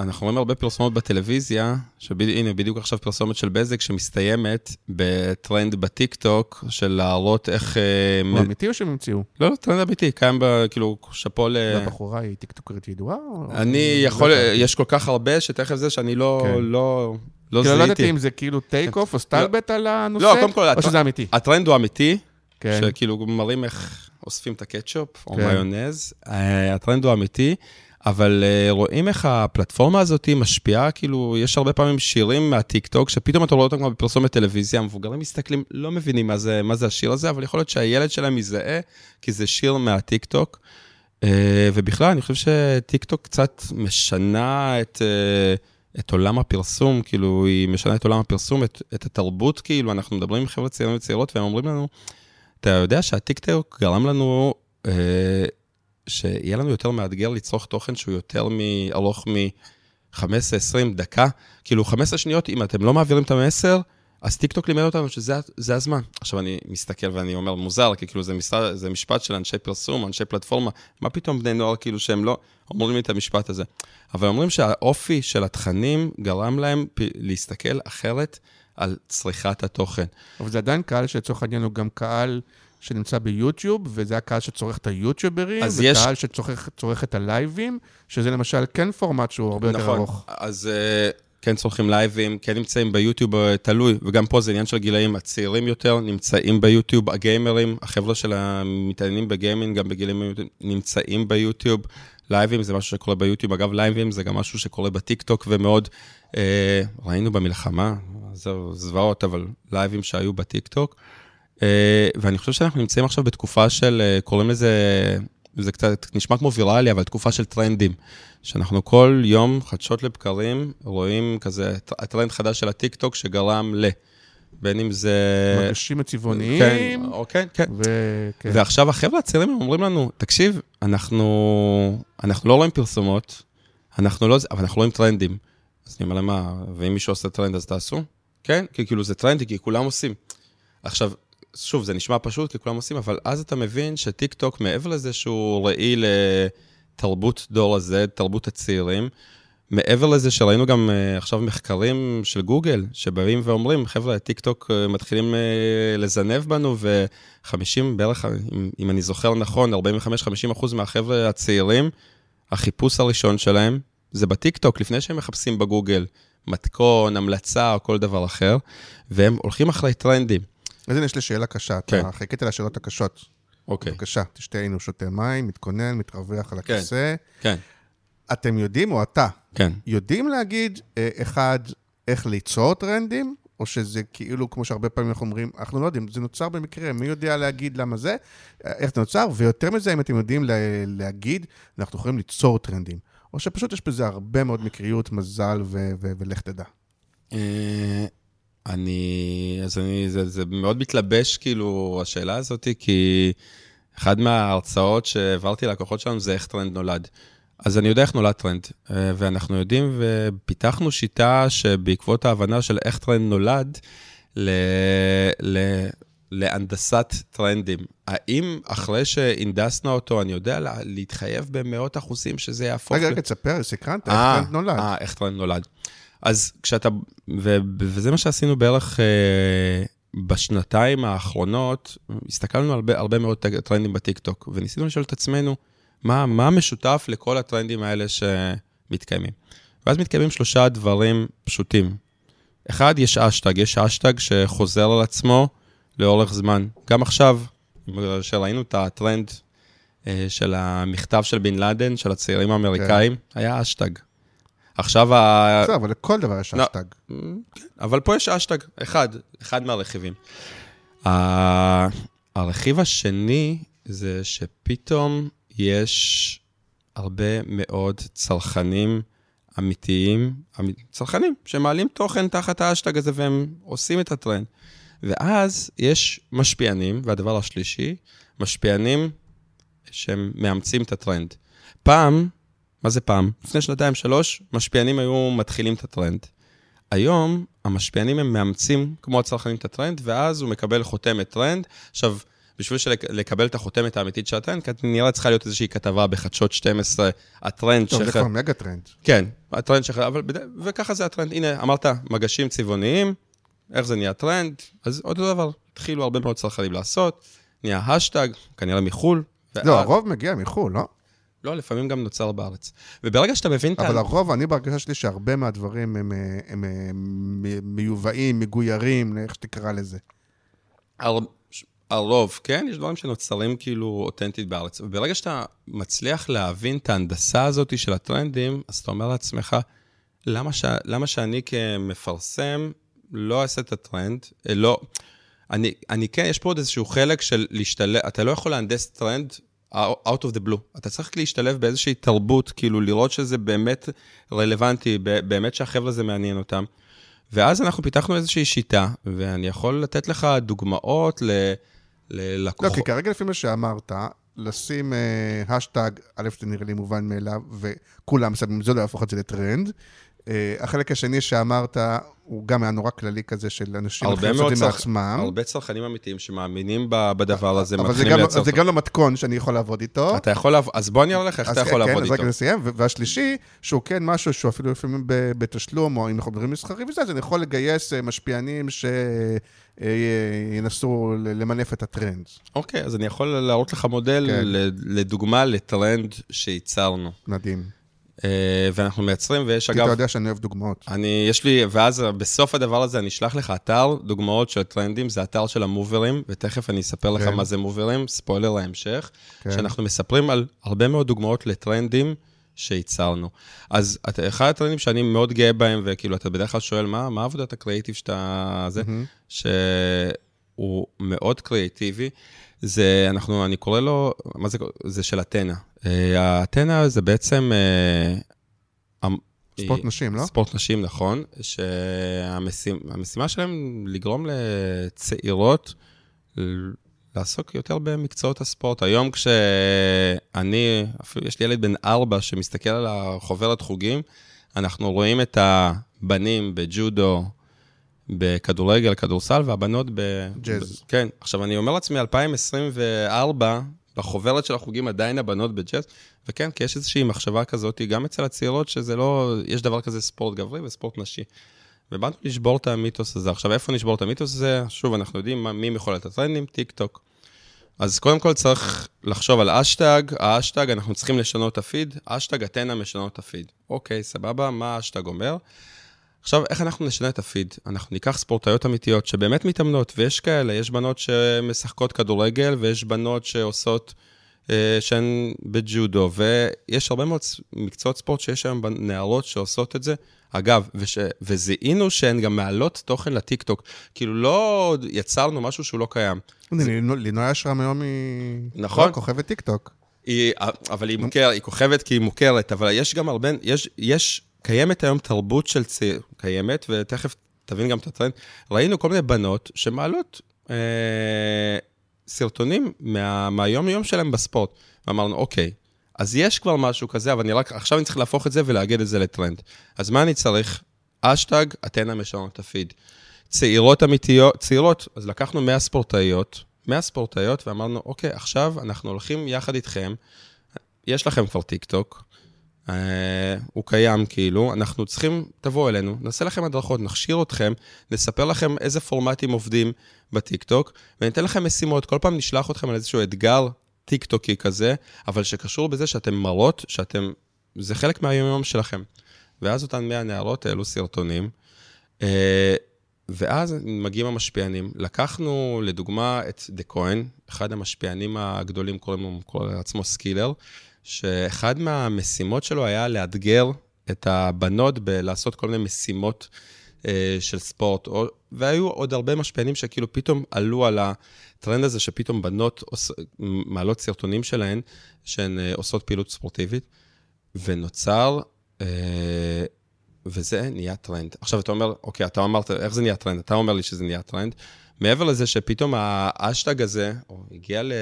אנחנו רואים הרבה פרסומות בטלוויזיה, שהנה, בדיוק עכשיו פרסומת של בזק שמסתיימת בטרנד בטיקטוק, של להראות איך... אה, הוא אמיתי או שהם המציאו? לא, לא, טרנד אמיתי, קיים ב... כאילו, שאפו ל... והבחורה היא טיקטוקרית ידועה? אני יכול, יש כל כך הרבה, שטאף זה שאני לא... כן. לא... לא זיהיתי. כאילו, לא ידעתי אם זה כאילו take off או סטלבט על הנושא, לא, קודם כל, או שזה אמיתי. הטרנד הוא אמיתי, כן. שכאילו מראים איך אוספים את הקטשופ או כן. מיונז. אה, הטרנד הוא אמיתי. אבל אה, רואים איך הפלטפורמה הזאת משפיעה, כאילו, יש הרבה פעמים שירים מהטיקטוק, שפתאום אתה רואה אותם כבר בפרסומת טלוויזיה, המבוגרים מסתכלים, לא מבינים מה זה, מה זה השיר הזה, אבל יכול להיות שהילד שלהם יזהה, כי זה שיר מהטיקטוק. Uh, ובכלל, אני חושב שטיקטוק קצת משנה את... uh, את עולם הפרסום, כאילו, היא משנה את עולם הפרסום, את, את התרבות, כאילו, אנחנו מדברים עם חבר'ה צעירים וצעירות, והם אומרים לנו, אתה יודע שהטיקטוק גרם לנו שיהיה לנו יותר מאתגר לצרוך תוכן שהוא יותר ארוך 15, 20, דקה, כאילו 15 שניות, אם אתם לא מעבירים את המסר, אז טיקטוק לימד אותנו שזה הזמן. עכשיו אני מסתכל ואני אומר מוזר, כי כאילו זה, משרד, זה משפט של אנשי פרסום, אנשי פלטפורמה, מה פתאום בני נוער כאילו שהם לא אומרים לי את המשפט הזה. אבל אומרים שהאופי של התכנים גרם להם להסתכל אחרת על צריכת התוכן. אבל זה עדיין קהל שלצורך העניין הוא גם קהל שנמצא ביוטיוב, וזה הקהל שצורך את היוטיוברים, וקהל יש... שצורך את הלייבים, שזה למשל כן פורמט שהוא הרבה נכון, יותר ארוך. אז... Uh... כן צורכים לייבים, כן נמצאים ביוטיוב, אה, תלוי, וגם פה זה עניין של גילאים הצעירים יותר, נמצאים ביוטיוב, הגיימרים, החבר'ה של המתעניינים בגיימינג, גם בגילים נמצאים ביוטיוב. לייבים זה משהו שקורה ביוטיוב, אגב, לייבים זה גם משהו שקורה בטיקטוק, ומאוד אה, ראינו במלחמה, זהו, זוועות, אבל לייבים שהיו בטיקטוק. אה, ואני חושב שאנחנו נמצאים עכשיו בתקופה של, אה, קוראים לזה, זה קצת נשמע כמו ויראלי, אבל תקופה של טרנדים. שאנחנו כל יום, חדשות לבקרים, רואים כזה הטרנד חדש של הטיקטוק שגרם ל... בין אם זה... מגשים הצבעוניים. כן, כן, כן. ו... כן. ועכשיו החבר'ה הצעירים אומרים לנו, תקשיב, אנחנו, אנחנו לא רואים פרסומות, אנחנו לא, אבל אנחנו רואים טרנדים. אז אני אומר להם, מה, ואם מישהו עושה טרנד אז תעשו? כן, כי כאילו זה טרנדי, כי כולם עושים. עכשיו, שוב, זה נשמע פשוט, כי כולם עושים, אבל אז אתה מבין שטיק טוק, מעבר לזה שהוא ראי ל... תרבות דור הזה, תרבות הצעירים. מעבר לזה שראינו גם uh, עכשיו מחקרים של גוגל, שבאים ואומרים, חבר'ה, טיק טוק uh, מתחילים uh, לזנב בנו, ו-50 בערך, אם, אם אני זוכר נכון, 45-50 אחוז מהחבר'ה הצעירים, החיפוש הראשון שלהם זה בטיק טוק, לפני שהם מחפשים בגוגל מתכון, המלצה או כל דבר אחר, והם הולכים אחרי טרנדים. אז הנה, יש לי שאלה קשה, כן. אתה חיכית לשאלות הקשות. אוקיי. בבקשה, תשתהנו, שותה מים, מתכונן, מתרווח על כן, הכיסא. כן. אתם יודעים, או אתה, כן. יודעים להגיד, אה, אחד, איך ליצור טרנדים, או שזה כאילו, כמו שהרבה פעמים אנחנו אומרים, אנחנו לא יודעים, זה נוצר במקרה, מי יודע להגיד למה זה, אה, איך זה נוצר, ויותר מזה, אם אתם יודעים להגיד, אנחנו יכולים ליצור טרנדים. או שפשוט יש בזה הרבה מאוד מקריות, מזל ו- ו- ולך תדע. אני, אז אני, זה, זה מאוד מתלבש, כאילו, השאלה הזאת, כי אחת מההרצאות שהעברתי ללקוחות שלנו זה איך טרנד נולד. אז אני יודע איך נולד טרנד, אה, ואנחנו יודעים ופיתחנו שיטה שבעקבות ההבנה של איך טרנד נולד, ל... ל... להנדסת טרנדים. האם אחרי שהנדסנו אותו, אני יודע להתחייב במאות אחוזים שזה יהפוך... רגע, רגע, תספר, סקרנת, איך אה, טרנד נולד. אה, איך טרנד נולד. אז כשאתה, ו, וזה מה שעשינו בערך אה, בשנתיים האחרונות, הסתכלנו על הרבה, הרבה מאוד טרנדים בטיקטוק, וניסינו לשאול את עצמנו, מה, מה משותף לכל הטרנדים האלה שמתקיימים. ואז מתקיימים שלושה דברים פשוטים. אחד, יש אשטג, יש אשטג שחוזר על עצמו לאורך זמן. גם עכשיו, כשראינו את הטרנד אה, של המכתב של בן לאדן, של הצעירים האמריקאים, כן. היה אשטג. עכשיו ה... בסדר, אבל לכל דבר יש אשטג. כן, אבל פה יש אשטג, אחד, אחד מהרכיבים. הרכיב השני זה שפתאום יש הרבה מאוד צרכנים אמיתיים, צרכנים שמעלים תוכן תחת האשטג הזה והם עושים את הטרנד. ואז יש משפיענים, והדבר השלישי, משפיענים שהם מאמצים את הטרנד. פעם, מה זה פעם? לפני שנתיים, שלוש, משפיענים היו מתחילים את הטרנד. היום, המשפיענים הם מאמצים, כמו הצרכנים, את הטרנד, ואז הוא מקבל חותמת טרנד. עכשיו, בשביל לקבל את החותמת האמיתית של הטרנד, כנראה צריכה להיות איזושהי כתבה בחדשות 12, הטרנד טוב, זה כבר מגה טרנד. כן, הטרנד שלך, אבל... וככה זה הטרנד. הנה, אמרת, מגשים צבעוניים, איך זה נהיה טרנד? אז אותו דבר, התחילו הרבה מאוד צרכנים לעשות, נהיה השטג, כנראה מחו"ל. לא, הרוב מגיע מחו"ל, לא? לא, לפעמים גם נוצר בארץ. וברגע שאתה מבין את ה... אבל הרוב, אני בהרגשה שלי שהרבה מהדברים הם, הם, הם, הם מיובאים, מגוירים, איך שתקרא לזה. הר... הרוב, כן, יש דברים שנוצרים כאילו אותנטית בארץ. וברגע שאתה מצליח להבין את ההנדסה הזאת של הטרנדים, אז אתה אומר לעצמך, למה, ש... למה שאני כמפרסם לא אעשה את הטרנד? אה, לא... אני, אני כן, יש פה עוד איזשהו חלק של להשתלב, אתה לא יכול להנדס טרנד out of the blue. אתה צריך להשתלב באיזושהי תרבות, כאילו לראות שזה באמת רלוונטי, באמת שהחבר'ה הזה מעניין אותם. ואז אנחנו פיתחנו איזושהי שיטה, ואני יכול לתת לך דוגמאות ללקוחות. לא, כי כרגע לפי מה שאמרת, לשים hashtag, uh, א', זה נראה לי מובן מאליו, וכולם שמים זה, לא יהפוך את זה לטרנד. אה, החלק השני שאמרת, הוא גם היה נורא כללי כזה של אנשים שעושים צרכ- מעצמם. הרבה צרכנים אמיתיים שמאמינים בדבר הזה, אבל זה מתחילים לייצר... אז זה אותו. גם לא מתכון שאני יכול לעבוד איתו. אתה יכול לעבוד, אז בוא אני אראה לך איך אתה יכול כן, לעבוד אז רק איתו. נסיים. והשלישי, שהוא כן משהו שהוא אפילו לפעמים בתשלום, או אם אנחנו מדברים מסחרי וזה, אז אני יכול לגייס אה, משפיענים שינסו למנף את הטרנד. אוקיי, אז אני יכול להראות לך מודל, כן. לדוגמה, לטרנד שייצרנו. מדהים. אה, ואנחנו מייצרים, ויש כי אגב... אתה יודע שאני אוהב דוגמאות. אני, יש לי, ואז בסוף הדבר הזה אני אשלח לך אתר, דוגמאות של טרנדים, זה אתר של המוברים, ותכף אני אספר לך כן. מה זה מוברים, ספוילר להמשך, כן. שאנחנו מספרים על הרבה מאוד דוגמאות לטרנדים שייצרנו. אז את- אחד הטרנדים שאני מאוד גאה בהם, וכאילו, אתה בדרך כלל שואל, מה, מה עבודת הקריאיטיב שאתה... זה? מהמם. שהוא מאוד קריאיטיבי. זה, אנחנו, אני קורא לו, מה זה, זה של אתנה. אה, האתנה זה בעצם... אה, ספורט היא- נשים, לא? ספורט נשים, נכון. שהמשימה שלהם לגרום לצעירות לעסוק יותר במקצועות הספורט. היום כשאני, אפילו יש לי ילד בן ארבע שמסתכל על החוברת חוגים, אנחנו רואים את הבנים בג'ודו, בכדורגל, כדורסל, והבנות ב... ג'אז. כן. עכשיו, אני אומר לעצמי, 2024, בחוברת של החוגים עדיין הבנות בג'אז, וכן, כי יש איזושהי מחשבה כזאת, גם אצל הצעירות, שזה לא... יש דבר כזה ספורט גברי וספורט נשי. ובאנו לשבור את המיתוס הזה. עכשיו, איפה נשבור את המיתוס הזה? שוב, אנחנו יודעים מה, מי מחולל את הטרנדים? טיק טוק. אז קודם כל צריך לחשוב על אשטג, האשטג, אנחנו צריכים לשנות את הפיד, אשטג אתנה משנות את הפיד. אוקיי, סבבה, מה האשטג אומר? עכשיו, איך אנחנו נשנה את הפיד? אנחנו ניקח ספורטאיות אמיתיות שבאמת מתאמנות, ויש כאלה, יש בנות שמשחקות כדורגל, ויש בנות שעושות, אה, שהן בג'ודו, ויש הרבה מאוד מקצועות ספורט שיש היום נערות שעושות את זה. אגב, וש... וזיהינו שהן גם מעלות תוכן לטיקטוק. כאילו, לא יצרנו משהו שהוא לא קיים. לינוי אשרם היום היא... נכון. לא, כוכבת טיק טוק. היא, אבל היא מוכרת, היא כוכבת כי היא מוכרת, אבל יש גם הרבה, יש, יש, קיימת היום תרבות של צעיר, קיימת, ותכף תבין גם את הטרנד. ראינו כל מיני בנות שמעלות אה, סרטונים מה, מהיום-יום שלהם בספורט. ואמרנו, אוקיי, אז יש כבר משהו כזה, אבל אני רק, עכשיו אני צריך להפוך את זה ולאגד את זה לטרנד. אז מה אני צריך? אשטג, אתנה משנות את הפיד. צעירות אמיתיות, צעירות, אז לקחנו 100 ספורטאיות, 100 ספורטאיות, ואמרנו, אוקיי, עכשיו אנחנו הולכים יחד איתכם, יש לכם כבר טיק טוק, אה, הוא קיים כאילו, אנחנו צריכים, תבואו אלינו, נעשה לכם הדרכות, נכשיר אתכם, נספר לכם איזה פורמטים עובדים בטיק טוק, וניתן לכם משימות, כל פעם נשלח אתכם על איזשהו אתגר טיק טוקי כזה, אבל שקשור בזה שאתם מראות, שאתם, זה חלק מהיום-יום שלכם. ואז אותן 100 נערות העלו סרטונים, אה, ואז מגיעים המשפיענים. לקחנו לדוגמה עדה כהן, אחד המשפיענים הגדולים, קוראים לו, לעצמו סקילר, שאחד מהמשימות שלו היה לאתגר את הבנות בלעשות כל מיני משימות אה, של ספורט, או, והיו עוד הרבה משפיענים שכאילו פתאום עלו על הטרנד הזה, שפתאום בנות עוש, מעלות סרטונים שלהן, שהן אה, עושות פעילות ספורטיבית, ונוצר... אה, וזה נהיה טרנד. עכשיו, אתה אומר, אוקיי, אתה אמרת, איך זה נהיה טרנד? אתה אומר לי שזה נהיה טרנד. מעבר לזה שפתאום האשטג הזה, או הגיע ל...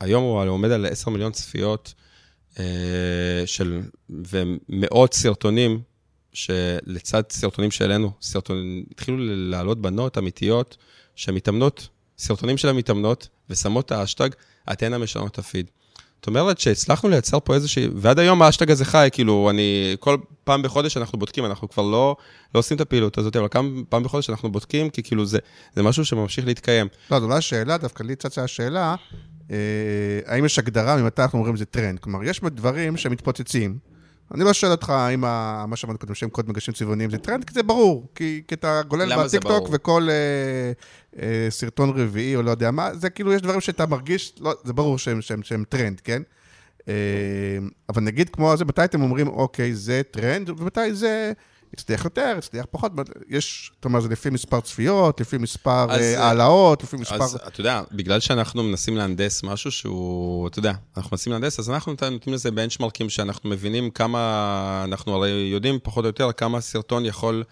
היום הוא עומד על 10 מיליון צפיות אה, של... ומאות סרטונים, שלצד סרטונים שהעלינו, סרטונים, התחילו לעלות בנות אמיתיות שמתאמנות, סרטונים של המתאמנות, ושמות את האשטג, אתנה משנות את הפיד. זאת אומרת שהצלחנו לייצר פה איזושהי, ועד היום האשטג הזה חי, כאילו, אני, כל פעם בחודש אנחנו בודקים, אנחנו כבר לא, לא עושים את הפעילות הזאת, אבל כמה פעם בחודש אנחנו בודקים, כי כאילו זה, זה משהו שממשיך להתקיים. לא, אז אולי השאלה, דווקא לי צצה השאלה, אה, האם יש הגדרה ממתי אנחנו אומרים זה טרנד? כלומר, יש דברים שמתפוצצים. אני לא שואל אותך אם ה- מה שאמרנו קודם, שהם קוד מגשים צבעוניים זה טרנד, כי זה ברור. כי, כי אתה גולל בטיקטוק? וכל אה, אה, סרטון רביעי או לא יודע מה, זה כאילו, יש דברים שאתה מרגיש, לא, זה ברור שהם, שהם, שהם טרנד, כן? אה, אבל נגיד כמו זה, מתי אתם אומרים, אוקיי, זה טרנד, ומתי זה הצליח יותר, הצליח פחות, יש, אתה אומר, זה לפי מספר צפיות, לפי מספר אז, אה, העלאות, לפי מספר... אז אתה יודע, בגלל שאנחנו מנסים להנדס משהו שהוא, אתה יודע, אנחנו מנסים להנדס, אז אנחנו נותנים לזה benchmarks שאנחנו מבינים כמה, אנחנו הרי יודעים פחות או יותר כמה סרטון יכול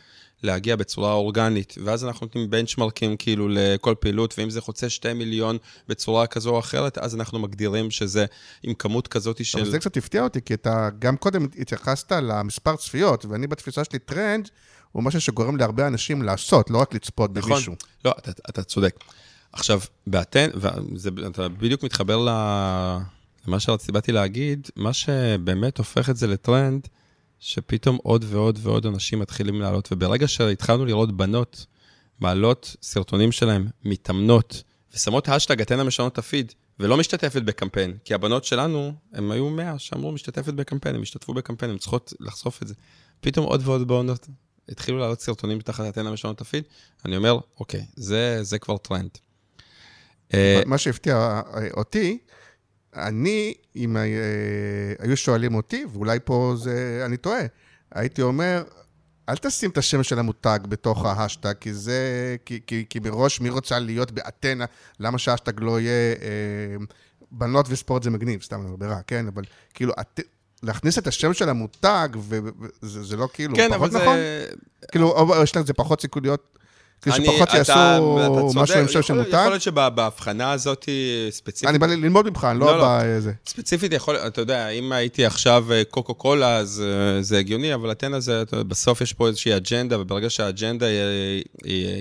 להגיע בצורה אורגנית, ואז אנחנו נותנים benchmarks כאילו לכל פעילות, ואם זה חוצה 2 מיליון בצורה כזו או אחרת, אז אנחנו מגדירים שזה עם כמות כזאת של... אבל זה קצת הפתיע אותי, כי אתה גם קודם התייחסת למספר צפיות, ואני בתפיסה שלי טרנד הוא משהו שגורם להרבה אנשים לעשות, לא רק לצפות נכון. במישהו. לא, אתה, אתה צודק. עכשיו, באתן, ואתה בדיוק מתחבר למה שרציתי, באתי להגיד, מה שבאמת הופך את זה לטרנד, שפתאום עוד ועוד ועוד אנשים מתחילים לעלות, וברגע שהתחלנו לראות בנות מעלות סרטונים שלהם, מתאמנות, ושמות האשטג אתנה משנות את הפיד, ולא משתתפת בקמפיין, כי הבנות שלנו, הם היו 100 שאמרו משתתפת בקמפיין, הם השתתפו בקמפיין, הם צריכות לחשוף את זה. פתאום עוד ועוד בנות התחילו לעלות סרטונים תחת אתנה משנות את הפיד, אני אומר, אוקיי, זה, זה כבר טרנד. אה, מה שהפתיע אה, אותי, אני, אם אה, היו שואלים אותי, ואולי פה זה, אני טועה, הייתי אומר, אל תשים את השם של המותג בתוך ההשטג, כי זה, כי, כי, כי מראש מי רוצה להיות באתנה, למה שההשטג לא יהיה אה, בנות וספורט זה מגניב, סתם אני אומר ברע, כן? אבל כאילו, את, להכניס את השם של המותג, וזה לא כאילו, כן, פחות אבל נכון? זה... כאילו, יש לזה פחות סיכויות כאילו שפחות אתה- יעשו אתה צודק, משהו עם שם של יכול- להיות שבהבחנה הזאת ספציפית, אני בא ללמוד ממך, אני לא, לא לא. בזה. ספציפית יכול, אתה יודע, אם הייתי עכשיו אה, קוקה קולה, אז אה, זה הגיוני, אבל אתנה זה, אתה יודע, בסוף יש פה איזושהי אג'נדה, וברגע שהאג'נדה,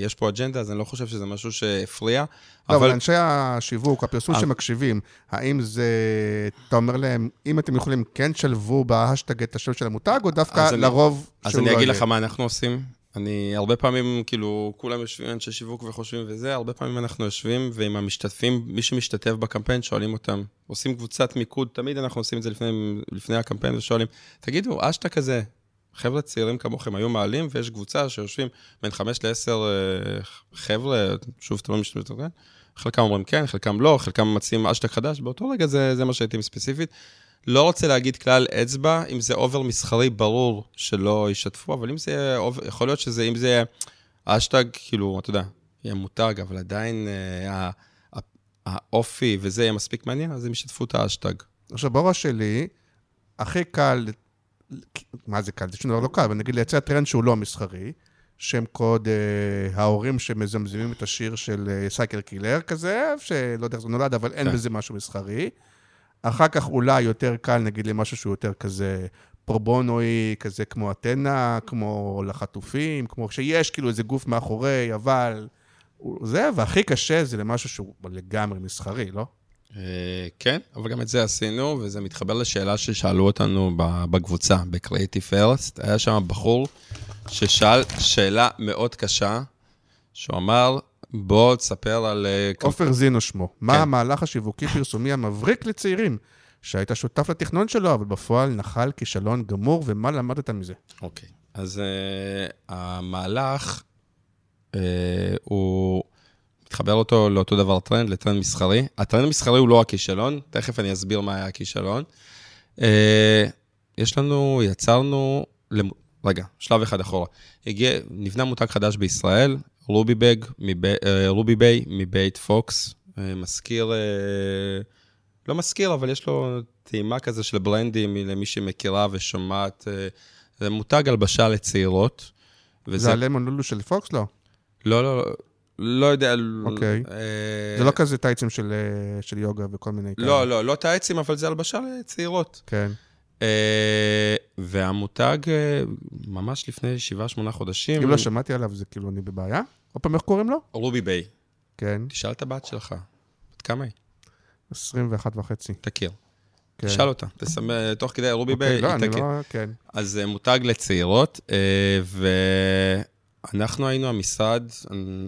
יש פה אג'נדה, אז אני לא חושב שזה משהו שהפריע. לא, אבל אנשי השיווק, הפרסום אבל- שמקשיבים, האם זה, אתה אומר להם, אם אתם יכולים, כן תשלבו בהשטג את השם של המותג, או דווקא אז לרוב אז שהוא אני לא אגיד? לך מה אנחנו עושים. אני הרבה פעמים, כאילו, כולם יושבים, אנשי שיווק וחושבים וזה, הרבה פעמים אנחנו יושבים ועם המשתתפים, מי שמשתתף בקמפיין, שואלים אותם, עושים קבוצת מיקוד, תמיד אנחנו עושים את זה לפני, לפני הקמפיין ושואלים, תגידו, אשטה כזה, חבר'ה צעירים כמוכם היו מעלים, ויש קבוצה שיושבים בין חמש לעשר אה, חבר'ה, שוב, אתה לא כן? חלקם אומרים כן, חלקם לא, חלקם מציעים אשטג חדש, באותו רגע זה, זה מה שהייתי ספציפית. לא רוצה להגיד כלל אצבע, אם זה over מסחרי, ברור שלא ישתפו, אבל אם זה יכול להיות שזה, אם זה אשטג, כאילו, אתה יודע, יהיה מותג, אבל עדיין אה, האופי וזה יהיה מספיק מעניין, אז הם ישתפו את האשטג. עכשיו, בראש שלי, הכי קל, מה זה קל? זה שום דבר לא קל, אבל נגיד לייצר טרנד שהוא לא מסחרי, שם קוד אה, ההורים שמזמזמים את השיר של אה, psycho killer כזה, שלא יודע איך זה נולד, אבל אין כן. בזה משהו מסחרי. אחר כך אולי יותר קל, נגיד, למשהו שהוא יותר כזה פרו-בונואי, כזה כמו אתנה, כמו לחטופים, כמו שיש כאילו איזה גוף מאחורי, אבל... זה, והכי קשה זה למשהו שהוא לגמרי מסחרי, לא? אה, כן, אבל גם את זה עשינו, וזה מתחבר לשאלה ששאלו אותנו בקבוצה, ב-Creative First. היה שם בחור ששאל שאלה מאוד קשה, שהוא אמר, בוא תספר על... אה, עופר זינו שמו. מה כן. המהלך השיווקי-פרסומי המבריק לצעירים, שהיית שותף לתכנון שלו, אבל בפועל נחל כישלון גמור, ומה למדת מזה? אוקיי. אז uh, המהלך, uh, הוא מתחבר אותו לאותו דבר טרנד, לטרנד מסחרי. הטרנד המסחרי הוא לא הכישלון, תכף אני אסביר מה היה הכישלון. יש לנו, יצרנו. רגע, שלב אחד אחורה. הגיע, נבנה מותג חדש בישראל, רובי ביי, רובי ביי מבית פוקס, אה, מזכיר, אה, לא מזכיר, אבל יש לו טעימה כזה של brand-ים, למי שמכירה ושומעת. אה, זה מותג הלבשה לצעירות. זה הלמון לולו של פוקס? לא. לא, לא, לא, לא יודע. אוקיי. אה, זה לא כזה טייצים של, אה, יוגה וכל מיני לא, לא, לא טייצים, אבל זה הלבשה לצעירות. כן. אה, והמותג, אה, ממש לפני 7-8 חודשים, אם לא שמעתי עליו, זה כאילו אני בבעיה? עוד פעם, איך קוראים לו? רובי ביי. כן, תשאל את הבת שלך, בת כמה היא? 21 וחצי. תכיר. כן. תשאל אותה, תסמא, תוך כדי רובי אוקיי, ביי, לא, היא תכיר. לא... כן. אז זה מותג לצעירות, אה, ואנחנו היינו המשרד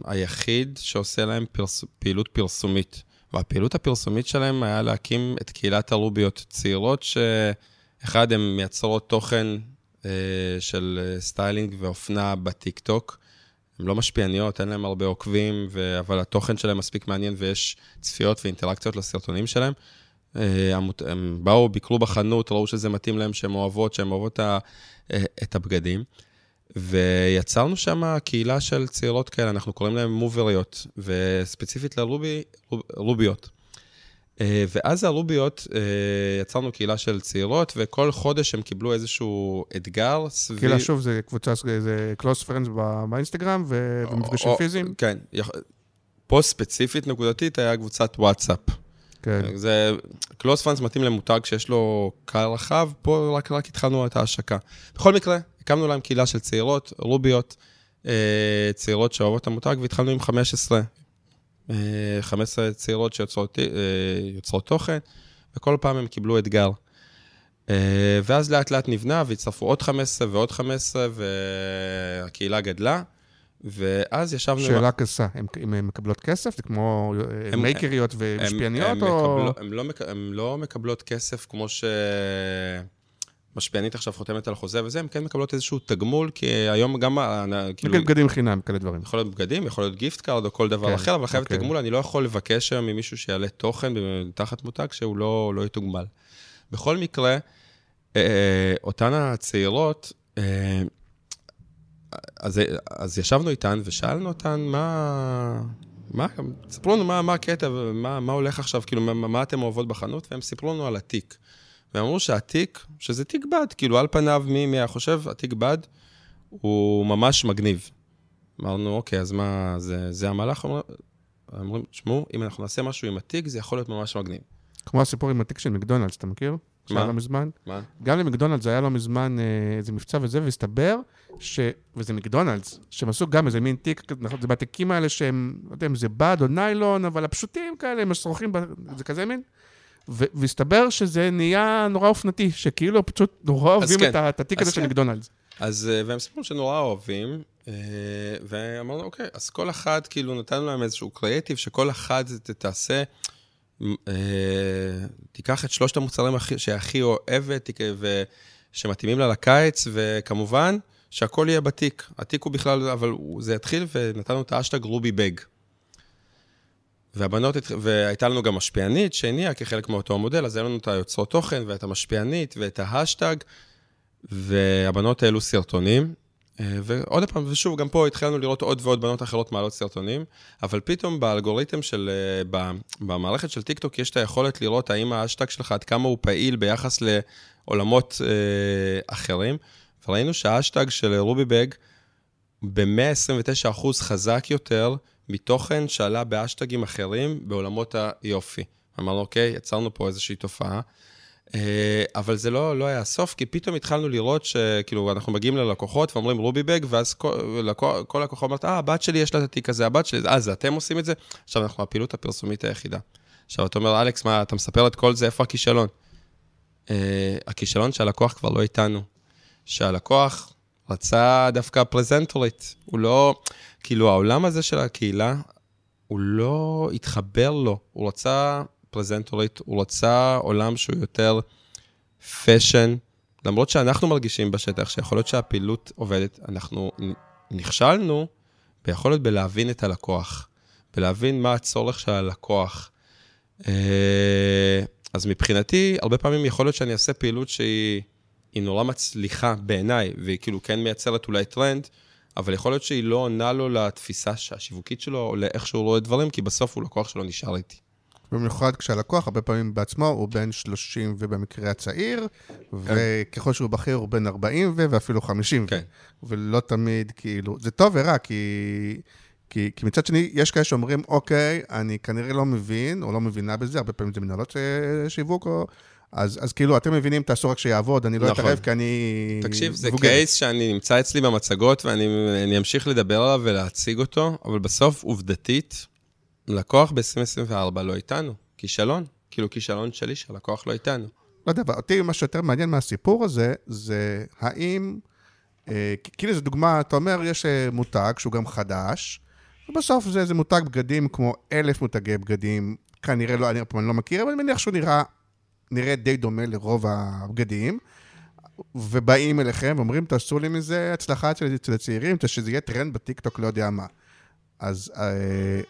היחיד שעושה להם פרס... פעילות פרסומית. והפעילות הפרסומית שלהם היה להקים את קהילת הרוביות צעירות, שאחד, הן מייצרות תוכן אה, של אה, סטיילינג ואופנה בטיקטוק. הן לא משפיעניות, אין להן הרבה עוקבים, ו... אבל התוכן שלהם מספיק מעניין ויש צפיות ואינטראקציות לסרטונים שלהם. אה, הם באו, ביקרו בחנות, ראו שזה מתאים להם, שהן אוהבות, שהן אוהבות אה, את הבגדים. ויצרנו שם קהילה של צעירות כאלה, אנחנו קוראים להן מובריות, וספציפית לרובי, רוב- רוביות. אה, ואז הרוביות, אה, יצרנו קהילה של צעירות, וכל חודש הם קיבלו איזשהו אתגר סביב... קהילה, שוב, זה קבוצה, זה close friends באינסטגרם ומפגשים פיזיים. כן. פה ספציפית נקודתית היה קבוצת וואטסאפ. כן. זה, קלוס פאנס מתאים למותג שיש לו קהל רחב, פה רק, רק התחלנו את ההשקה. בכל מקרה, הקמנו להם קהילה של צעירות, רוביות, אה, צעירות שאוהבות את המותג, והתחלנו עם 15. אה, 15 צעירות שיוצרות אה, תוכן, וכל פעם הם קיבלו אתגר. אה, ואז לאט לאט נבנה, והצטרפו עוד 15 ועוד 15, והקהילה גדלה. ואז ישבנו... שאלה קשה, הם- הן מקבלות כסף? זה כמו אה, הם- מייקריות הם- ומשפיעניות, הם או... מקבלו- הם לא הן לא מקבלות כסף כמו שמשפיענית עכשיו חותמת על חוזה וזה, הן כן מקבלות איזשהו תגמול, כי היום גם, כאילו, נגיד בגדים חינם, כאלה דברים. יכול להיות בגדים, יכול להיות gift card או כל דבר כן, אחר, אבל חייב אוקיי. תגמול, אני לא יכול לבקש היום ממישהו שיעלה תוכן תחת מותג שהוא לא לא יתוגמל. בכל מקרה, אה, אותן הצעירות, אה, אז, אז ישבנו איתן ושאלנו אותן, מה... מה, ספרו לנו מה, מה הקטע, מה, מה הולך עכשיו, כאילו, מה, מה אתם אוהבות בחנות, והם סיפרו לנו על התיק. והם אמרו שהתיק, שזה תיק בד, כאילו, על פניו, מי, מי היה חושב, התיק בד הוא ממש מגניב. אמרנו, אוקיי, אז מה, זה, זה המהלך? אמרו- תשמעו, אם אנחנו נעשה משהו עם התיק, זה יכול להיות ממש מגניב. כמו הסיפור עם התיק של מקדונלדס, אתה מכיר? שהיה? לא מזמן. מה? גם למקדונלדס היה לא מזמן אה, איזה מבצע וזה, והסתבר ש... וזה מקדונלדס, שהם עשו גם איזה מין תיק, נכון, זה בתיקים האלה שהם, לא יודע אם זה בד או ניילון, אבל הפשוטים כאלה, הם שרוכים, ב- זה כזה מין. והסתבר שזה נהיה נורא אופנתי, שכאילו פשוט נורא אוהבים כן. את התיק הזה של כן. מקדונלדס. אז, אה, והם סיפרו שנורא אוהבים, אה, ואמרנו, אוקיי, אז כל אחד, כאילו, נתנו להם איזשהו קריאיטיב, שכל אחד תעשה, אה, תיקח את שלושת המוצרים הכי- שהכי אוהבת, ושמתאימים לה לקיץ, וכמובן, שהכל יהיה בתיק. התיק הוא בכלל, אבל זה יתחיל, ונתנו את האשטג רובי bag. והבנות, והייתה לנו גם משפיענית שהניעה כחלק מאותו המודל, אז היה לנו את היוצרות תוכן, ואת המשפיענית, ואת ההשטג, והבנות העלו סרטונים. אה, ועוד פעם, ושוב, גם פה התחלנו לראות עוד ועוד בנות אחרות מעלות סרטונים, אבל פתאום באלגוריתם של, אה, במערכת של טיקטוק יש את היכולת לראות האם האשטג שלך, עד כמה הוא פעיל ביחס לעולמות אה, אחרים, וראינו שהאשטג של רובי bag ב-129% חזק יותר מתוכן שעלה בהאשטגים אחרים בעולמות היופי. אמרנו, אוקיי, יצרנו פה איזושהי תופעה. אה, אבל זה לא, לא היה הסוף, כי פתאום התחלנו לראות שכאילו, אנחנו מגיעים ללקוחות ואומרים רובי bag, ואז כל, לקוח, כל לקוחה אומרת, אה, הבת שלי יש לה את התיק הזה, הבת שלי, אה, זה אתם עושים את זה? עכשיו, אנחנו הפעילות הפרסומית היחידה. עכשיו, אתה אומר, אלכס, מה, אתה מספר את כל זה, איפה הכישלון? אה, הכישלון שהלקוח כבר לא איתנו. שהלקוח רצה דווקא פרזנטורית. הוא לא, כאילו, העולם הזה של הקהילה, הוא לא התחבר לו. הוא רצה פרזנטורית, הוא רצה עולם שהוא יותר fashion. למרות שאנחנו מרגישים בשטח שיכול להיות שהפעילות עובדת, אנחנו נכשלנו ביכולת בלהבין את הלקוח, בלהבין מה הצורך של הלקוח. אה, אז מבחינתי, הרבה פעמים יכול להיות שאני אעשה פעילות שהיא היא נורא מצליחה בעיניי, והיא כאילו כן מייצרת אולי טרנד, אבל יכול להיות שהיא לא עונה לו לתפיסה השיווקית שלו, או לאיך שהוא רואה דברים, כי בסוף הוא לקוח שלו נשאר איתי. במיוחד כשהלקוח, הרבה פעמים בעצמו, הוא בן 30 ובמקרה הצעיר, וככל שהוא בכיר הוא בן 40 ו- ואפילו 50. כן. ולא תמיד, כאילו, זה טוב ורע, כי, כי, כי מצד שני, יש כאלה שאומרים, אוקיי, אני כנראה לא מבין, או לא מבינה בזה, הרבה פעמים זה מנהלות אה, שיווק, או... אז, אז כאילו, אתם מבינים, תעשו רק שיעבוד, אני לא נכון. אתערב כי אני... תקשיב, זה מבוגר. קייס שאני נמצא אצלי במצגות, ואני אני אמשיך לדבר עליו ולהציג אותו, אבל בסוף, עובדתית, לקוח ב-2024 לא איתנו. כישלון. כאילו, כישלון שלי שהלקוח לא איתנו. לא יודע, אותי מה שיותר מעניין מהסיפור הזה, זה האם, אה, כאילו זו דוגמה, אתה אומר, יש אה, מותג שהוא גם חדש, ובסוף זה איזה מותג בגדים כמו אלף מותגי בגדים, כנראה לא, אני, אני לא מכיר, אבל אני מניח שהוא נראה, נראה די דומה לרוב הבגדים, ובאים אליכם ואומרים, תעשו לי מזה הצלחה אצל הצעירים, שזה יהיה טרנד בטיקטוק, לא יודע מה. אז, אה,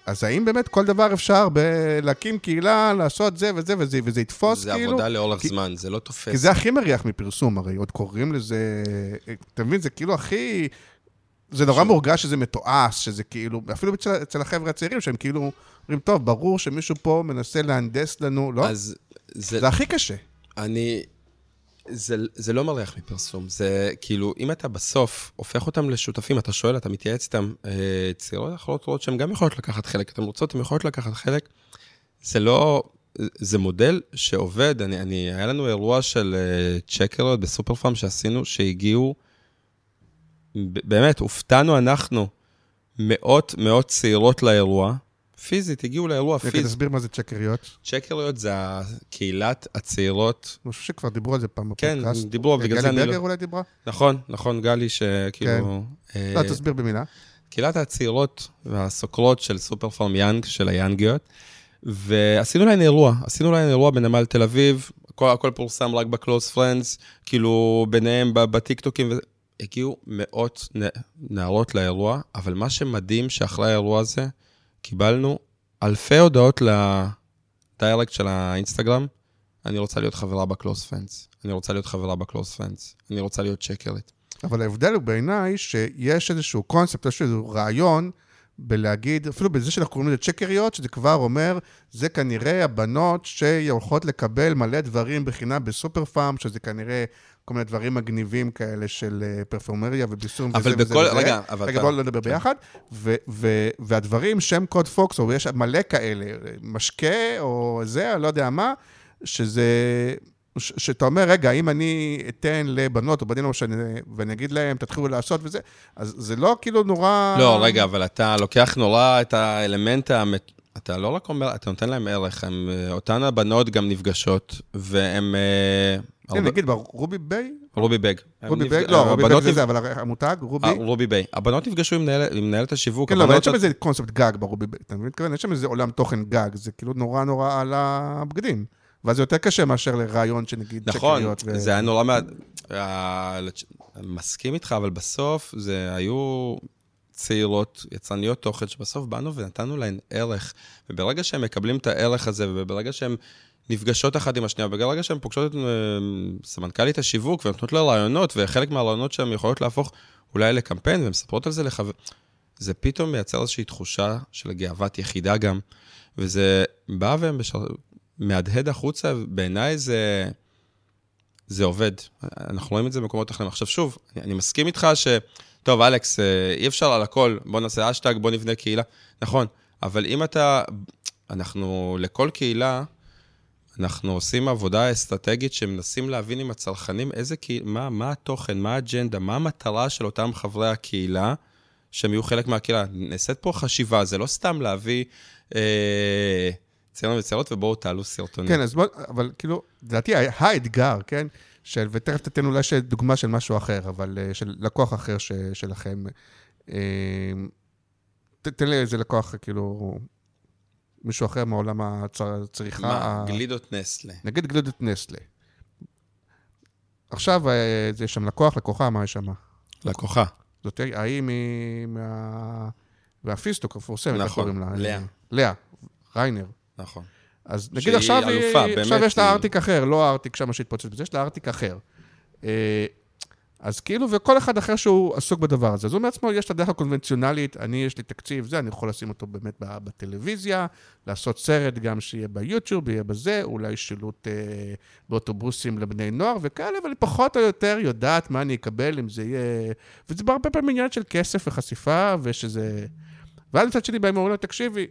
אז האם באמת כל דבר אפשר ב- להקים קהילה, לעשות זה וזה וזה, וזה יתפוס זה כאילו? עבודה לאורך כי- זמן, זה לא תופס. כי זה הכי מריח מפרסום, הרי עוד קוראים לזה... אתה מבין, זה כאילו הכי... זה נורא מורגש שזה מתועש, שזה כאילו, אפילו אצל, אצל החבר'ה הצעירים, שהם כאילו אומרים, טוב, ברור שמישהו פה מנסה להנדס לנו, לא? אז זה... זה הכי קשה. אני... זה, זה לא מריח מפרסום, זה כאילו, אם אתה בסוף הופך אותם לשותפים, אתה שואל, אתה מתייעץ איתם, אה, צעירות אחרות רואות שהן גם יכולות לקחת חלק, אתן רוצות, הן יכולות לקחת חלק. זה לא, זה מודל שעובד, אני, אני, היה לנו אירוע של אה, צ'קריות בסופר פארם שעשינו, שהגיעו, באמת, הופתענו אנחנו, מאות, מאות צעירות לאירוע, פיזית, הגיעו לאירוע רגע, פיזית. תסביר מה זה צ'קריות. צ'קריות זה קהילת הצעירות אני חושב שכבר דיברו על זה פעם כן, בפודקאסט. דיברו, בגלל זה גלי אני לא... ברגר אולי דיברה? נכון, נכון, גלי, שכאילו... אה, לא, תסביר במילה. קהילת הצעירות והסוקרות של סופר פארם יאנג, של היאנגיות, ועשינו להן אירוע, עשינו להן אירוע בנמל תל אביב, הכל, הכל פורסם רק ב close friends, כאילו ביניהם בטיקטוקים. הגיעו מאות נערות לאירוע, אבל מה שמדהים שאחרי האירוע הזה, קיבלנו אלפי הודעות ל direct של האינסטגרם, אני רוצה להיות חברה ב close friends, אני רוצה להיות חברה ב close friends, אני רוצה להיות צ'קרית. אבל ההבדל הוא בעיניי שיש איזשהו קונספט, איזשהו רעיון בלהגיד, אפילו בזה שאנחנו קוראים לזה צ'קריות, שזה כבר אומר, זה כנראה הבנות שהולכות לקבל מלא דברים בחינם בסופר פארם, שזה כנראה כל מיני דברים מגניבים כאלה של אה, פרפורמריה וביסום אבל וזה וזה בכל- וזה. רגע, אבל רגע, בואו לא נדבר ביחד. ו- ו- והדברים, שם קוד פוקס, או יש מלא כאלה, משקה או זה, לא יודע מה, שזה... ש- שאתה אומר, רגע, אם אני אתן לבנות או בנים, לא משנה, ואני אגיד להם, תתחילו לעשות וזה, אז זה לא כאילו נורא... לא, רגע, אבל אתה לוקח נורא את האלמנט האמת... אתה לא רק אומר, אתה נותן להם ערך, הם, אה, אותן הבנות גם נפגשות, והן... אה, כן, הרבה- נגיד, רובי ביי? רובי בג. רובי? נפג- לא, רובי הבנות ביי זה נפ- זה, אבל המותג, רובי? אה, רובי ביי. הבנות נפגשו עם מנהל- עם מנהלת השיווק. כן, לא, אבל אין שם איזה קונספט גג ברובי ביי, אתה? מתכוון? אין שם איזה עולם תוכן גג, זה כאילו נורא נורא על הבגדים. ואז זה יותר קשה מאשר לרעיון שנגיד נכון, צ'קריות ו- זה היה נורא מעט... מסכים איתך, אבל בסוף זה היו צעירות, יצרניות תוכן, שבסוף באנו ונתנו להן ערך. וברגע שהם מקבלים את הערך הזה, וברגע שהן נפגשות אחת עם השנייה, וברגע שהן פוגשות את אה, סמנכ"לית השיווק ונותנות לה רעיונות, וחלק מהרעיונות שהן יכולות להפוך אולי לקמפיין, והן מספרות על זה לחבר... זה פתאום מייצר איזושהי תחושה של גאוות יחידה גם, וזה בא ומהדהד החוצה, בעיניי זה... זה עובד. אנחנו רואים את זה במקומות אחרים. עכשיו שוב, אני, אני מסכים איתך ש... טוב, אלכס, אה, אי אפשר על הכל, בוא נעשה אשטג, בוא נבנה קהילה. נכון, אבל אם אתה... אנחנו, לכל קהילה, אנחנו עושים עבודה אסטרטגית שמנסים להבין עם הצרכנים איזה קהילה, מה, מה התוכן, מה האג'נדה, מה המטרה של אותם חברי הקהילה, שהם יהיו חלק מהקהילה. נעשית פה חשיבה, זה לא סתם להביא אה, צעירים וצעירות ובואו תעלו סרטונים. כן, אז בוא, אבל כאילו, לדעתי האתגר, כן, של, ותכף תתן אולי דוגמה של משהו אחר, אבל אה, של לקוח אחר ש, שלכם. ת- תן לי איזה לקוח, כאילו, מישהו אחר מעולם הצר- הצריכה. מה? גלידות נסטלה. נגיד גלידות נסטלה. עכשיו, אה, יש שם לקוח, לקוחה, מה יש שם? לקוחה. זאת ההיא מ- מה... והפיסטוק המפורסמת, איך נכון, קוראים לה? לאה. לאה, ריינר. נכון. אז נגיד עכשיו, היא- אלופה, עכשיו באמת, יש לה היא- ארטיק אחר, לא הארטיק שם שהתפוצץ בזה, יש לה ארטיק אחר. אז כאילו, וכל אחד אחר שהוא עסוק בדבר הזה. אז הוא מעצמו, יש את הדרך הקונבנציונלית, אני, יש לי תקציב, זה, אני יכול לשים אותו באמת בטלוויזיה, לעשות סרט גם שיהיה ביוטיוב, יהיה בזה, אולי שילוט אה, באוטובוסים לבני נוער וכאלה, אבל פחות או יותר יודעת מה אני אקבל, אם זה יהיה... וזה הרבה פעמים עניין של כסף וחשיפה, ושזה... ואז מצד שני באים ואומרים לו, תקשיבי,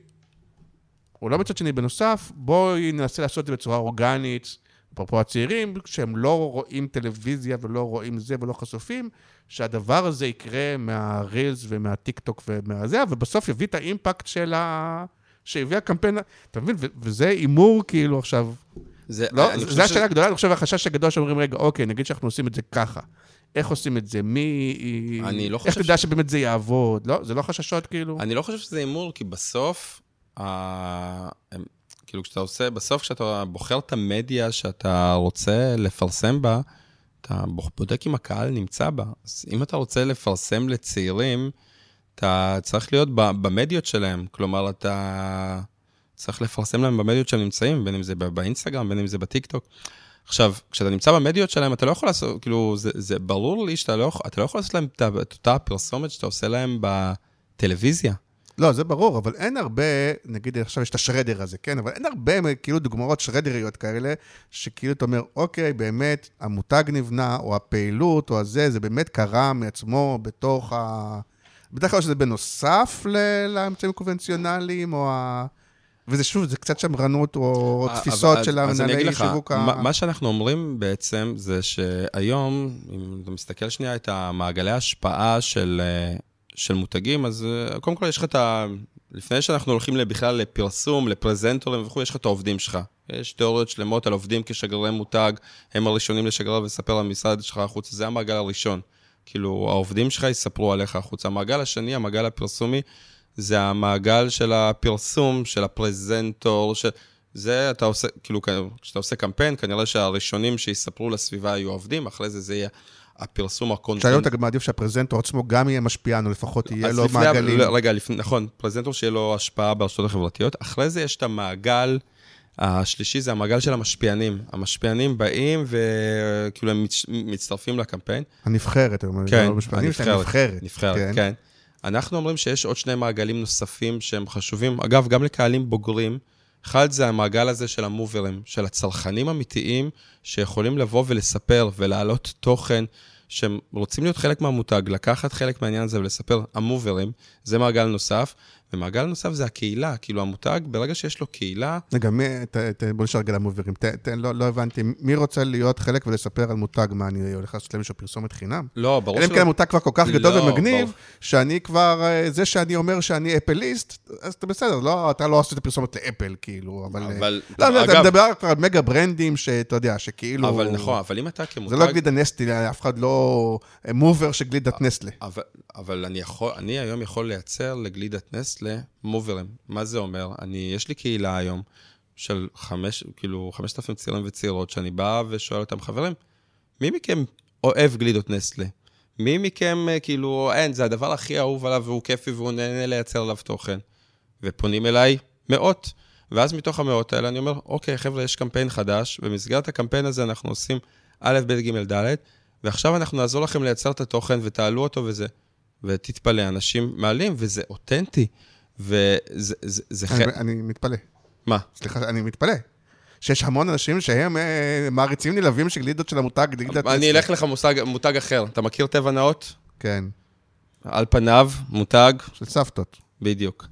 לא מצד שני, בנוסף, בואי ננסה לעשות את זה בצורה אורגנית, אפרופו הצעירים, שהם לא רואים טלוויזיה ולא רואים זה ולא חשופים, שהדבר הזה יקרה מהרילס ומהטיק טוק ומהזה, ובסוף יביא את האימפקט של ה... שהביא הקמפיין, אתה מבין? וזה הימור כאילו עכשיו, זה, לא, חושב השאלה הגדולה, אני חושב, החשש הגדול שאומרים, רגע, אוקיי, נגיד שאנחנו עושים את זה ככה. איך עושים את זה? מי... אני לא איך חושב תדע ש- שבאמת זה יעבוד? לא? זה לא חששות כאילו? אני לא חושב שזה הימור, כי בסוף, כאילו כשאתה עושה, בסוף כשאתה בוחר את המדיה שאתה רוצה לפרסם בה, אתה בודק אם הקהל נמצא בה. אז אם אתה רוצה לפרסם לצעירים, אתה צריך להיות במדיות שלהם. כלומר, אתה צריך לפרסם להם במדיות שהם נמצאים, בין אם זה באינסטגרם, בין אם זה בטיקטוק. עכשיו, כשאתה נמצא במדיות שלהם, אתה לא יכול לעשות, כאילו, זה, זה ברור לי שאתה לא, לא יכול לעשות להם את אותה פרסומת שאתה עושה להם בטלוויזיה. לא, זה ברור, אבל אין הרבה, נגיד עכשיו יש את השרדר הזה, כן? אבל אין הרבה כאילו דוגמאות שרדריות כאלה, שכאילו אתה אומר, אוקיי, באמת, המותג נבנה, או הפעילות, או הזה, זה באמת קרה מעצמו בתוך ה... בדרך כלל שזה בנוסף ל- לאמצעים הקונבנציונליים, או ה... וזה שוב, זה קצת שמרנות, או אה, תפיסות של אז אני אגיד המנהלי לך, שיווק ה... מה, מה שאנחנו אומרים בעצם, זה שהיום, אם אתה מסתכל שנייה את המעגלי ההשפעה של, אה, של מותגים, אז אה, קודם כל יש לך את ה... לפני שאנחנו הולכים בכלל לפרסום, לפרזנטורים וכו', יש לך את העובדים שלך. יש תיאוריות שלמות על עובדים כשגרירי מותג, הם הראשונים לשגרר ולספר על המשרד שלך החוצה, זה המעגל הראשון. כאילו, העובדים שלך יספרו עליך החוצה. המעגל השני, המעגל הפרסומי, זה המעגל של הפרסום, של הפרזנטור, של... זה אתה עושה, כאילו, כשאתה עושה קמפיין, כנראה שהראשונים שיספרו לסביבה יהיו עובדים, אחרי זה זה יהיה הפרסום הקונטנט. שהיום אתה מעדיף שהפרזנטור עצמו גם יהיה משפיען, או לפחות יהיה לו לפני- מעגלים. לא, רגע, לפני, נכון, פרזנטור שיהיה לו השפעה ברשתות החברתיות. אחרי זה יש את המעגל, השלישי זה המעגל של המשפיענים. המשפיענים באים וכאילו הם מצ- מצטרפים לקמפיין. הנבחרת, היום, כן, לא משפטנים, יש להם נבחרת. נבחרת, כן. כן. אנחנו אומרים שיש עוד שני מעגלים נוספים שהם חשובים, אגב, גם לקהלים בוגרים. אחד זה המעגל הזה של המוברים, של הצרכנים אמיתיים שיכולים לבוא ולספר ולהעלות תוכן, שהם רוצים להיות חלק מהמותג, לקחת חלק מהעניין הזה ולספר, המוברים, זה מעגל נוסף. ומעגל נוסף זה הקהילה, כאילו המותג, ברגע שיש לו קהילה, רגע, מי, ת, ת, בוא נשאר רגע למובילים. ת, ת, לא, לא הבנתי, מי רוצה להיות חלק ולספר על מותג? מה, אני הולך לעשות להם איזשהו פרסומת חינם? לא, ברור אלא אם כן המותג כבר כל כך גדול לא, ומגניב, ברור. שאני כבר, אה, זה שאני אומר שאני אפליסט, אז אתה בסדר, לא, אתה לא עשית פרסומת לאפל, כאילו, אבל... אה, אבל, לא, לא, אתה אגב, מדבר כבר על מגה ברנדים, שאתה יודע, שכאילו... אבל נכון, אבל אם אתה כמותג... זה לא גלידה נסטלה, אף אחד לא מובר של גלידת נסטלה. אבל, אבל אני, יכול, אני היום יכול לייצר לגלידת נסטלה מוברים. מה זה אומר? אני, יש לי קהילה היום של חמש, כאילו, חמשת אלפים צעירים וצעירות, שאני בא ושואל אותם, חברים, מי מכם אוהב גלידות נסטלה? מי מכם, אה, כאילו, אין, זה הדבר הכי אהוב עליו והוא כיפי והוא נהנה לייצר עליו תוכן. ופונים אליי מאות. ואז מתוך המאות האלה אני אומר, אוקיי, חבר'ה, יש קמפיין חדש, במסגרת הקמפיין הזה אנחנו עושים א', ב', ג', ד', ועכשיו אנחנו נעזור לכם לייצר את התוכן ותעלו אותו וזה. ותתפלא, אנשים מעלים, וזה אותנטי. וזה זה, זה אני, חלק... אני מתפלא. מה? סליחה, אני מתפלא. שיש המון אנשים שהם אה, מעריצים נלהבים של גלידות של המותג, גלידת אני. אלך לך מושג, מותג אחר. אתה מכיר טבע נאות? כן, על פניו, מותג, של סבתות. בדיוק.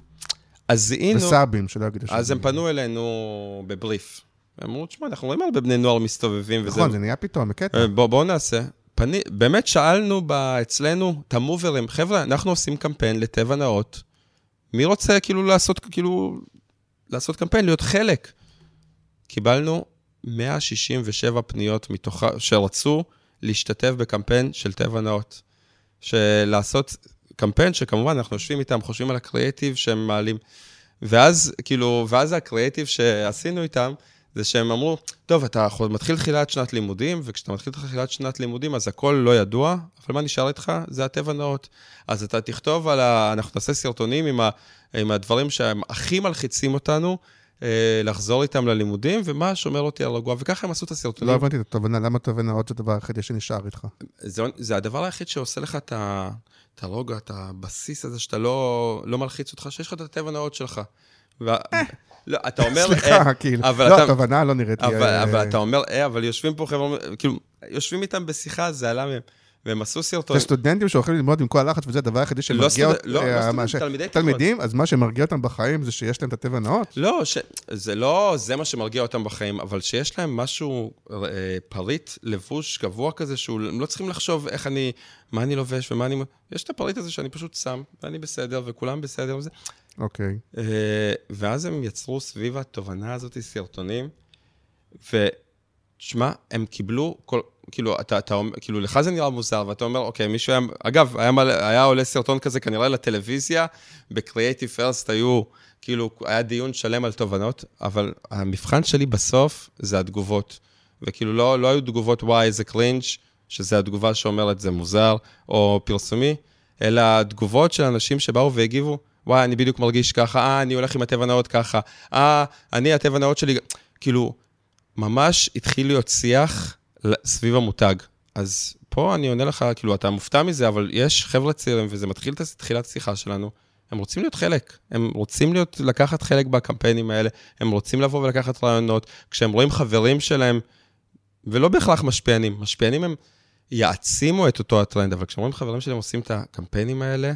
אז זיהינו, וסבים, שלא יגידו אז הם פנו אלינו בבריף. הם אמרו, תשמע, אנחנו רואים הרבה בני נוער מסתובבים וזה. נכון, זה נהיה פתאום, בקטע. אה, בוא, בואו נעשה. פני, באמת שאלנו ב, אצלנו את המוברים, חבר'ה, אנחנו עושים קמפיין לטבע נאות. מי רוצה כאילו לעשות, כאילו, לעשות קמפיין, להיות חלק? קיבלנו 167 פניות מתוכה, שרצו להשתתף בקמפיין של טבע נאות. שלעשות קמפיין שכמובן אנחנו יושבים איתם, חושבים על הקריאיטיב שהם מעלים. ואז, כאילו, ואז הקריאיטיב שעשינו איתם, זה שהם אמרו, טוב, אתה מתחיל תחילת שנת לימודים, וכשאתה מתחיל תחילת שנת לימודים, אז הכל לא ידוע, אבל מה נשאר איתך? זה הטבע נאות. אז אתה תכתוב על ה... אנחנו נעשה סרטונים עם, ה... עם הדברים שהם הכי מלחיצים אותנו, אה, לחזור איתם ללימודים, ומה שומר אותי על רגוע, וככה הם עשו את הסרטונים. לא הבנתי את התובנה, למה תובנה עוד זה הדבר היחידי שנשאר איתך? זה, זה הדבר היחיד שעושה לך את, ה, את הרוגע, את הבסיס הזה, שאתה לא, לא מלחיץ אותך, שיש לך את הטבע נאות שלך. ו... לא, אתה אומר, אה. סליחה, אה, כאילו. אבל לא, התובנה לא נראית לי... אבל, אה, אתה אומר, אה, אבל יושבים פה חבר'ה, כאילו, יושבים איתם בשיחה, זה עלה מהם, והם עשו סרטון. זה סטודנטים שהולכים ללמוד עם כל הלחץ, וזה הדבר היחידי לא שמרגיע אותם. לא, לא אה, סטודנט, מה ש- תלמידי תיכון. תלמידים, אז מה שמרגיע אותם בחיים זה שיש להם את הטבע הנאות. לא. זה לא זה מה שמרגיע אותם בחיים, אבל שיש להם משהו, אה, פריט לבוש קבוע כזה, שהם לא צריכים לחשוב איך אני, מה אני לובש ומה אני... יש את הפריט הזה שאני פשוט שם, ואני בסדר, וכולם בסדר וזה. אוקיי. אה, ואז הם יצרו סביב התובנה הזאת סרטונים, ותשמע, הם קיבלו כל... כאילו, אתה, אתה כאילו, לך זה נראה מוזר, ואתה אומר, אוקיי, מישהו היה, אגב, היה, מלא, היה עולה סרטון כזה כנראה לטלוויזיה, ב-Creative First היו, כאילו, היה דיון שלם על תובנות, אבל המבחן שלי בסוף זה התגובות. וכאילו, לא, לא היו תגובות, וואי, איזה קרינג', שזה התגובה שאומרת, זה מוזר, או פרסומי, אלא תגובות של אנשים שבאו והגיבו, וואי, אני בדיוק מרגיש ככה, אה, אני הולך עם הטבע נאות ככה, אה, אני, הטבע נאות שלי, כאילו, ממש התחיל להיות שיח סביב המותג. אז פה אני עונה לך, כאילו, אתה מופתע מזה, אבל יש חבר'ה צעירים, וזה מתחיל את תחילת השיחה שלנו, הם רוצים להיות חלק, הם רוצים להיות, לקחת חלק בקמפיינים האלה, הם רוצים לבוא ולקחת רעיונות. כשהם רואים חברים שלהם, ולא בהכרח משפיענים, משפיענים הם יעצימו את אותו הטרנד, אבל כשהם רואים חברים שלהם עושים את הקמפיינים האלה,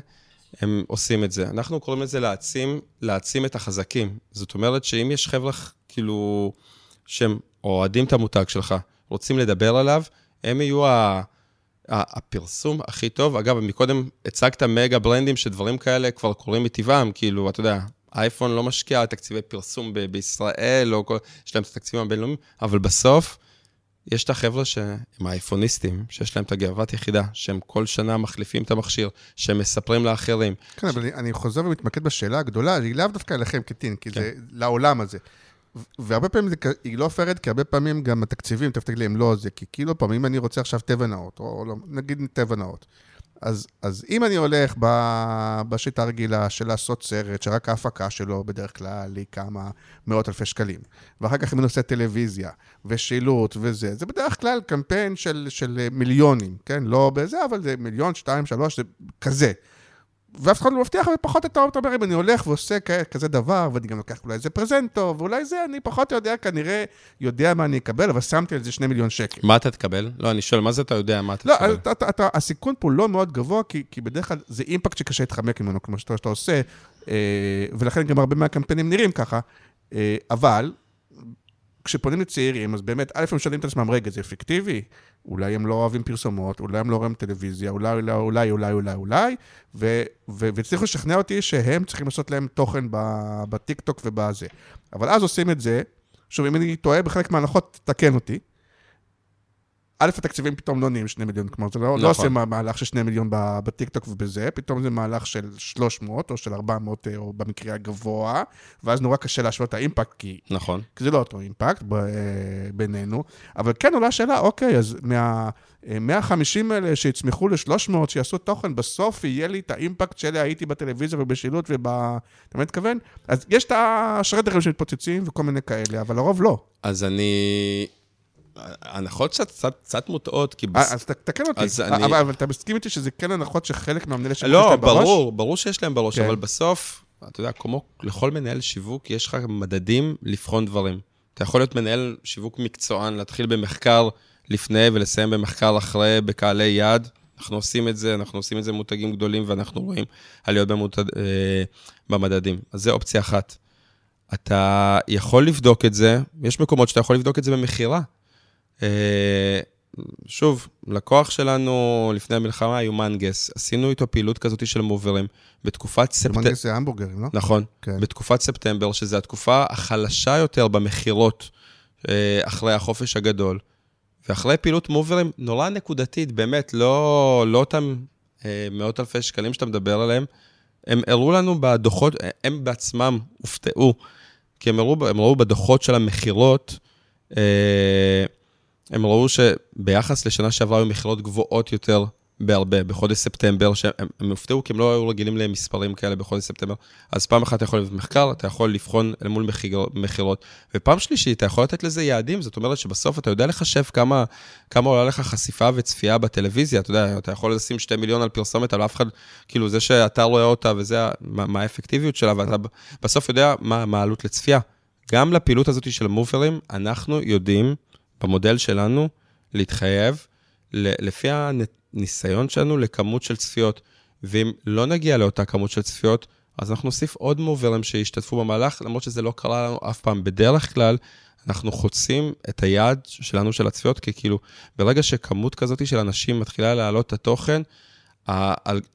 הם עושים את זה. אנחנו קוראים לזה להעצים, להעצים את החזקים. זאת אומרת שאם יש חבר'ה, כאילו, שהם אוהדים את המותג שלך, רוצים לדבר עליו, הם יהיו ה... הפרסום הכי טוב. אגב, מקודם הצגת מגה ברנדים שדברים כאלה כבר קורים מטבעם, כאילו, אתה יודע, אייפון לא משקיע תקציבי פרסום ב- בישראל, או כל, יש להם את התקציבים הבינלאומיים, אבל בסוף, יש את החבר'ה שהם האייפוניסטים, שיש להם את הגאוות יחידה, שהם כל שנה מחליפים את המכשיר, שהם מספרים לאחרים. כן, ש... אבל אני, אני חוזר ומתמקד בשאלה הגדולה, היא לאו דווקא אליכם כטין, כי כן. זה לעולם הזה. והרבה פעמים זה, היא לא פיירת, כי הרבה פעמים גם התקציבים, תכף תגיד לי, הם לא זה, כי כאילו פעמים אני רוצה עכשיו טבע נאות, או לא, נגיד טבע נאות. אז, אז אם אני הולך ב, בשיטה הרגילה של לעשות סרט, שרק ההפקה שלו בדרך כלל היא כמה מאות אלפי שקלים, ואחר כך אם אני עושה טלוויזיה, ושילוט וזה, זה בדרך כלל קמפיין של, של מיליונים, כן? לא בזה, אבל זה מיליון, שתיים, שלוש, זה כזה. ואף אחד לא מבטיח, אבל פחות אתה אומר, אם אני הולך ועושה כזה דבר, ואני גם לוקח אולי איזה פרזנטו, ואולי זה, אני פחות יודע, כנראה יודע מה אני אקבל, אבל שמתי על זה שני מיליון שקל. מה אתה תקבל? לא, אני שואל, מה זה אתה יודע מה אתה לא, תקבל? אתה, אתה, אתה, הסיכון פה לא מאוד גבוה, כי, כי בדרך כלל זה אימפקט שקשה להתחמק ממנו, כמו שאתה, שאתה עושה, אה, ולכן גם הרבה מהקמפיינים נראים ככה, אה, אבל כשפונים לצעירים, אז באמת, א', הם שואלים את עצמם, רגע, זה אפקטיבי? אולי הם לא אוהבים פרסומות, אולי הם לא רואים טלוויזיה, אולי, אולי, אולי, אולי, אולי, אולי, והצליחו לשכנע אותי שהם צריכים לעשות להם תוכן בטיקטוק ובזה. אבל אז עושים את זה, שוב, אם אני טועה בחלק מההנחות, תקן אותי. א', התקציבים פתאום לא נהיים שני מיליון, כלומר, זה לא, לא נכון. לא עושה מהלך של שני מיליון בטיקטוק ובזה, פתאום זה מהלך של 300 או של 400, אה, או במקרה הגבוה, ואז נורא קשה להשוות את האימפקט, כי, נכון. כי זה לא אותו אימפקט ב, אה, בינינו. אבל כן עולה השאלה, אוקיי, אז מה... 150 אה, האלה שיצמחו ל-300, שיעשו תוכן, בסוף יהיה לי את האימפקט שלי הייתי בטלוויזיה ובשילוט וב... אתה מבין מתכוון? אז יש את השרדרים שמתפוצצים וכל מיני כאלה, אבל לרוב לא. אז אני... הנחות קצת, קצת, מוטעות, כי... בס... אז תקן אותי, אז אני... אבל, אבל אתה מסכים איתי שזה כן הנחות שחלק מהמנהלי שיווק לא, יש להם ברור, בראש? לא, ברור, ברור שיש להם בראש, כן. אבל בסוף, אתה יודע, כמו לכל מנהל שיווק, יש לך מדדים לבחון דברים. אתה יכול להיות מנהל שיווק מקצוען, להתחיל במחקר לפני ולסיים במחקר אחרי, בקהלי יד. אנחנו עושים את זה, אנחנו עושים את זה במותגים גדולים, ואנחנו רואים עליות במותג, אה, במדדים. אז זה אופציה אחת. אתה יכול לבדוק את זה, יש מקומות שאתה יכול לבדוק את זה במכירה. אה, שוב, לקוח שלנו לפני המלחמה היו מנגס, עשינו איתו פעילות כזאת של מוברים בתקופת ספטמבר. מנגס זה המבורגרים, לא? נכון, כן. בתקופת ספטמבר, שזו התקופה החלשה יותר במכירות אה, אחרי החופש הגדול, ואחרי פעילות מוברים נורא נקודתית, באמת, לא, לא אותם אה, מאות אלפי שקלים שאתה מדבר עליהם, הם הראו לנו בדוחות, הם בעצמם הופתעו, כי הם הראו, הם ראו בדוחות של המכירות, אה, הם ראו שביחס לשנה שעברה היו מכירות גבוהות יותר בהרבה, בחודש ספטמבר, שהם הם הופתעו כי הם לא היו רגילים למספרים כאלה בחודש ספטמבר. אז פעם אחת אתה יכול לבנות מחקר, אתה יכול לבחון אל מול מכירות, ופעם שלישית, אתה יכול לתת לזה יעדים, זאת אומרת שבסוף אתה יודע לחשב כמה, כמה עולה לך חשיפה וצפייה בטלוויזיה, אתה יודע, אתה יכול לשים שתי מיליון על פרסומת, על אף אחד, כאילו זה שאתה רואה אותה וזה, מה, מה האפקטיביות שלה, ואתה בסוף יודע מה העלות לצפייה. גם לפעילות הזאת של המוברים, אנחנו יודעים, במודל שלנו, להתחייב, לפי הניסיון שלנו, לכמות של צפיות. ואם לא נגיע לאותה כמות של צפיות, אז אנחנו נוסיף עוד מוברים שישתתפו במהלך, למרות שזה לא קרה לנו אף פעם. בדרך כלל, אנחנו חוצים את היעד שלנו של הצפיות, כי כאילו, ברגע שכמות כזאת של אנשים מתחילה להעלות את התוכן,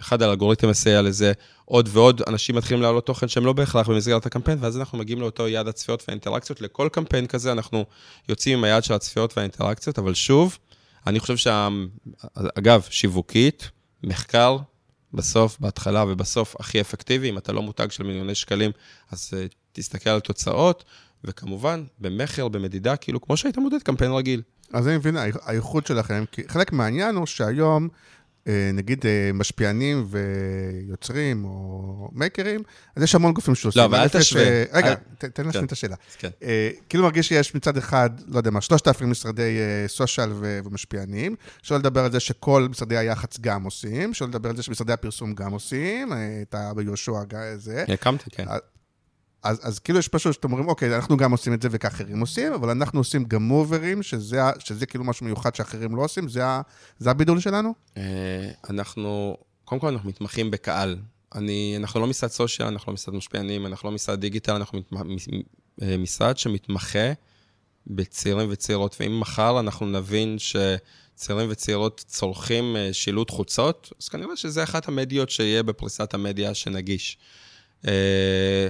אחד האלגוריתם מסייע לזה, עוד ועוד אנשים מתחילים להעלות תוכן שהם לא בהכרח במסגרת הקמפיין, ואז אנחנו מגיעים לאותו יעד הצפיות והאינטראקציות. לכל קמפיין כזה אנחנו יוצאים עם היעד של הצפיות והאינטראקציות, אבל שוב, אני חושב שה... אגב, שיווקית, מחקר, בסוף, בהתחלה ובסוף, הכי אפקטיבי. אם אתה לא מותג של מיליוני שקלים, אז uh, תסתכל על תוצאות, וכמובן, במכר, במדידה, כאילו, כמו שהיית מודד קמפיין רגיל. אז אני מבין, הייחוד שלכם, כי חלק מהעניין הוא שהיום... אה, נגיד אה, משפיענים ויוצרים או מייקרים, אז יש המון גופים שעושים. לא, אבל אל תשווה. רגע, תן להשלים כן. את השאלה. כן. כאילו מרגיש שיש מצד אחד, לא יודע מה, 3,000 משרדי סושיאל ומשפיענים, שלא לדבר על זה שכל משרדי היח"צ גם עושים, שלא לדבר על זה שמשרדי הפרסום גם עושים, אתה ביהושע זה. הקמתי, כן. אז, אז כאילו יש פשוט שאתם אומרים, אוקיי, אנחנו גם עושים את זה וכאחרים עושים, אבל אנחנו עושים גם מוברים, שזה, שזה כאילו משהו מיוחד שאחרים לא עושים, זה, זה הבידול שלנו? אה, אנחנו, קודם כל אנחנו מתמחים בקהל. אני, אנחנו לא משרד סושיאל, אנחנו לא משרד משפיענים, אנחנו לא משרד דיגיטל, אנחנו מת, אה, משרד שמתמחה בצעירים וצעירות, ואם מחר אנחנו נבין שצעירים וצעירות צורכים אה, שילוט חוצות, אז כנראה שזה אחת המדיות שיהיה בפריסת המדיה שנגיש. Uh,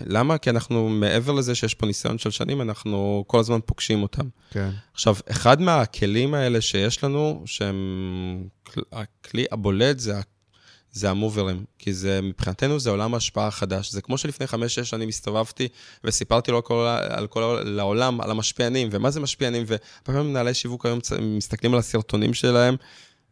למה? כי אנחנו, מעבר לזה שיש פה ניסיון של שנים, אנחנו כל הזמן פוגשים אותם. כן. עכשיו, אחד מהכלים האלה שיש לנו, שהם, הכלי הבולט זה, זה המוברים, כי זה, מבחינתנו זה עולם ההשפעה החדש. זה כמו שלפני חמש-שש שנים הסתובבתי וסיפרתי לו כל, על כל לעולם, על המשפיענים, ומה זה משפיענים, והרבה מנהלי שיווק היום מסתכלים על הסרטונים שלהם,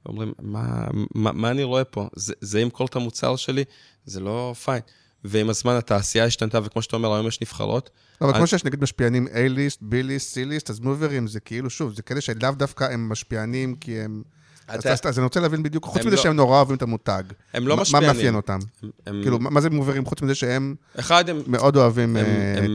ואומרים, מה, מה, מה אני רואה פה? זה, זה ימכור את המוצר שלי? זה לא פיין. ועם הזמן התעשייה השתנתה, וכמו שאתה אומר, היום יש נבחרות. לא, אבל כמו שיש נגיד משפיענים A-ליסט, B-ליסט, C-ליסט, אז מוברים זה כאילו, שוב, זה כאלה שלאו דווקא הם משפיענים, כי הם... אז אני רוצה להבין בדיוק, חוץ מזה לא- שהם נורא אוהבים את המותג. הם לא משפיענים. מה מאפיין אותם? כאילו, מה זה מוברים חוץ מזה שהם מאוד אוהבים אה,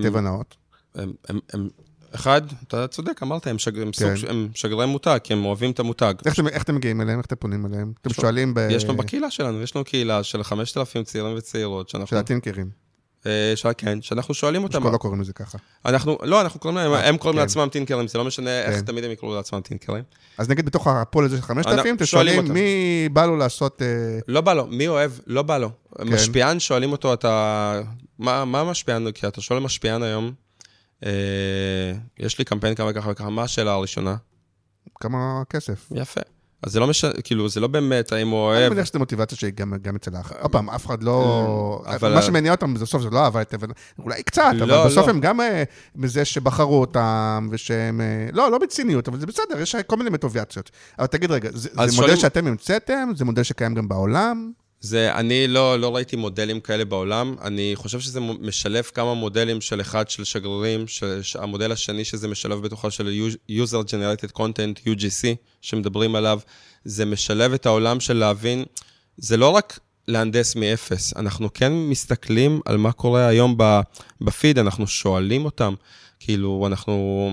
טבע נאות? הם אחד, אתה צודק, אמרת, הם, שגר, הם, כן. סוג, הם שגרי מותג, כי הם אוהבים את המותג. איך, אתם, איך אתם מגיעים אליהם? איך אתם פונים אליהם? אתם שואלים ב... יש לנו בקהילה שלנו, יש לנו קהילה של 5,000 צעירים וצעירות, שאנחנו... של הטינקרים. אה, ש... כן, שאנחנו שואלים אותם... שכל לא קוראים לזה ככה. אנחנו, לא, אנחנו קוראים להם, הם קוראים כן. לעצמם טינקרים, זה לא משנה כן. איך תמיד הם יקראו לעצמם טינקרים. אז נגיד בתוך הפול הזה של 5,000, אתם שואלים מי בא לו לעשות... אה, לא בא לו, מי אוהב, לא בא לו. כן. משפיען, שואלים אותו, אתה... מה, מה משפיען? כי אתה שואל משפיען היום, יש לי קמפיין כמה וככה וככה, מה השאלה הראשונה? כמה כסף. יפה. אז זה לא משנה, כאילו, זה לא באמת האם הוא אוהב... אני מניח שזו מוטיבציה שהיא גם אצל האח. עוד פעם, אף אחד לא... אה, מה שמניע אותם בסוף זה לא אהבה את אולי קצת, אבל לא, בסוף לא. הם גם מזה אה, שבחרו אותם, ושהם... לא, לא בציניות, אבל זה בסדר, יש כל מיני מוטיבציות. אבל תגיד רגע, זה מודל שאתם המצאתם? זה מודל שקיים גם בעולם? זה, אני לא, לא ראיתי מודלים כאלה בעולם, אני חושב שזה משלב כמה מודלים של אחד של שגרירים, של, המודל השני שזה משלב בתוכה של user generated content, UGC, שמדברים עליו, זה משלב את העולם של להבין, זה לא רק להנדס מאפס, אנחנו כן מסתכלים על מה קורה היום בפיד, אנחנו שואלים אותם, כאילו, אנחנו,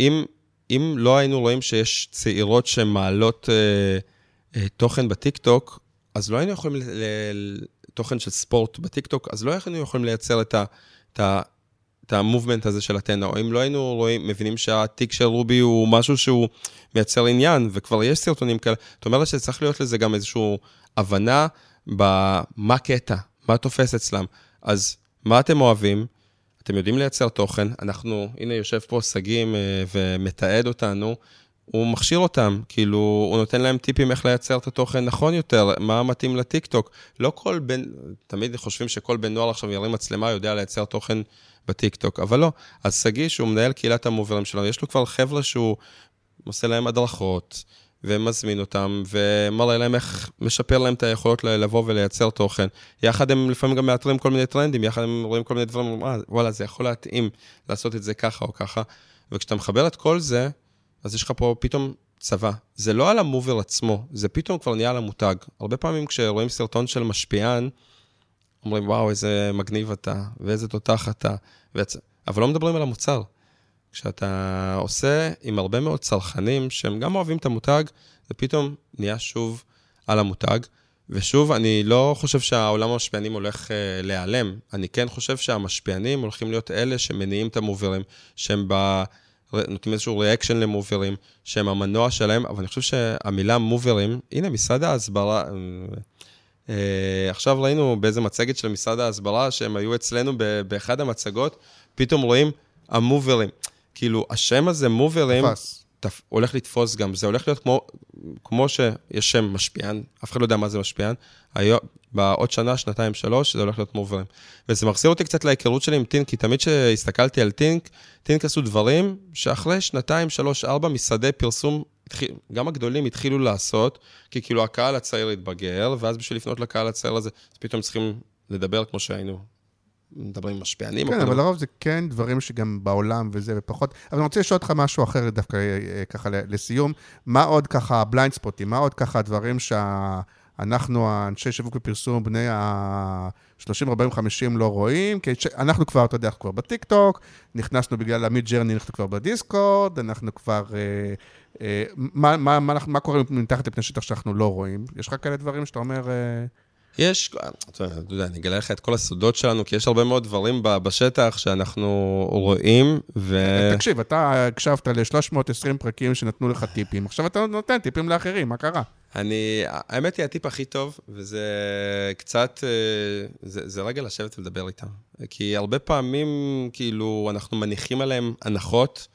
אם, אם לא היינו רואים שיש צעירות שמעלות אה, אה, תוכן בטיקטוק, אז לא היינו יכולים, לתוכן של ספורט בטיקטוק, אז לא היינו יכולים לייצר את ה... את ה את המובמנט הזה של אתנה, או אם לא היינו רואים, מבינים שהתיק של רובי הוא משהו שהוא מייצר עניין, וכבר יש סרטונים כאלה, זאת אומרת שצריך להיות לזה גם איזושהי הבנה במה קטע, מה תופס אצלם. אז מה אתם אוהבים? אתם יודעים לייצר תוכן, אנחנו, הנה יושב פה שגיא אה, ומתעד אותנו, הוא מכשיר אותם, כאילו, הוא נותן להם טיפים איך לייצר את התוכן נכון יותר, מה מתאים לטיקטוק. לא כל בן, תמיד חושבים שכל בן נוער עכשיו ירים מצלמה, יודע לייצר תוכן בטיקטוק, אבל לא. אז שגיא, שהוא מנהל קהילת המוברים שלנו, יש לו כבר חבר'ה שהוא עושה להם הדרכות, ומזמין אותם, ומראה להם איך משפר להם את היכולות לבוא ולייצר תוכן. יחד הם לפעמים גם מאתרים כל מיני טרנדים, יחד הם רואים כל מיני דברים, אה, וואלה, זה יכול להתאים לעשות את זה ככה או ככה. וכשאתה מחבר את כל זה, אז יש לך פה פתאום צבא. זה לא על המובר עצמו, זה פתאום כבר נהיה על המותג. הרבה פעמים כשרואים סרטון של משפיען, אומרים, וואו, איזה מגניב אתה, ואיזה תותח אתה, ויצ... אבל לא מדברים על המוצר. כשאתה עושה עם הרבה מאוד צרכנים שהם גם אוהבים את המותג, זה פתאום נהיה שוב על המותג. ושוב, אני לא חושב שהעולם המשפיענים הולך uh, להיעלם. אני כן חושב שהמשפיענים הולכים להיות אלה שמניעים את המוברים, שהם ב... נותנים איזשהו ריאקשן למוברים, שהם המנוע שלהם, אבל אני חושב שהמילה מוברים, הנה, משרד ההסברה, אה, עכשיו ראינו באיזה מצגת של משרד ההסברה, שהם היו אצלנו באחד המצגות, פתאום רואים המוברים. כאילו, השם הזה, מוברים, תפ... הולך לתפוס גם. זה הולך להיות כמו, כמו שיש שם משפיען, אף אחד לא יודע מה זה משפיען. היום, בעוד שנה, שנתיים, שלוש, זה הולך להיות מוברים. וזה מחזיר אותי קצת להיכרות שלי עם טינק, כי תמיד כשהסתכלתי על טינק, טינק עשו דברים שאחרי שנתיים, שלוש, ארבע, משרדי פרסום גם הגדולים התחילו לעשות, כי כאילו הקהל הצעיר התבגר, ואז בשביל לפנות לקהל הצעיר הזה, אז פתאום צריכים לדבר כמו שהיינו מדברים עם משפיענים. כן, אבל לרוב זה כן דברים שגם בעולם וזה ופחות. אבל אני רוצה לשאול אותך משהו אחר דווקא אה, ככה לסיום. מה עוד ככה blind spot ים? מה עוד ככה דברים שאנחנו, האנשי שיווק ופרסום, בני ה-30, 40, 50 לא רואים? כי אנחנו כבר, אתה יודע, אנחנו כבר בטיקטוק, נכנסנו בגלל המידג'רני, אנחנו כבר בדיסקורד, אנחנו כבר... אה, אה, מה, מה, מה, מה קורה מתחת לפני שטח שאנחנו לא רואים? יש לך כאלה דברים שאתה אומר... יש, אתה יודע, אני אגלה לך את כל הסודות שלנו, כי יש הרבה מאוד דברים בשטח שאנחנו רואים, ו... תקשיב, אתה הקשבת ל-320 פרקים שנתנו לך טיפים, עכשיו אתה נותן טיפים לאחרים, מה קרה? אני, האמת היא, הטיפ הכי טוב, וזה קצת, אה, זה, זה רגע לשבת ולדבר איתם. כי הרבה פעמים, כאילו, אנחנו מניחים עליהם הנחות,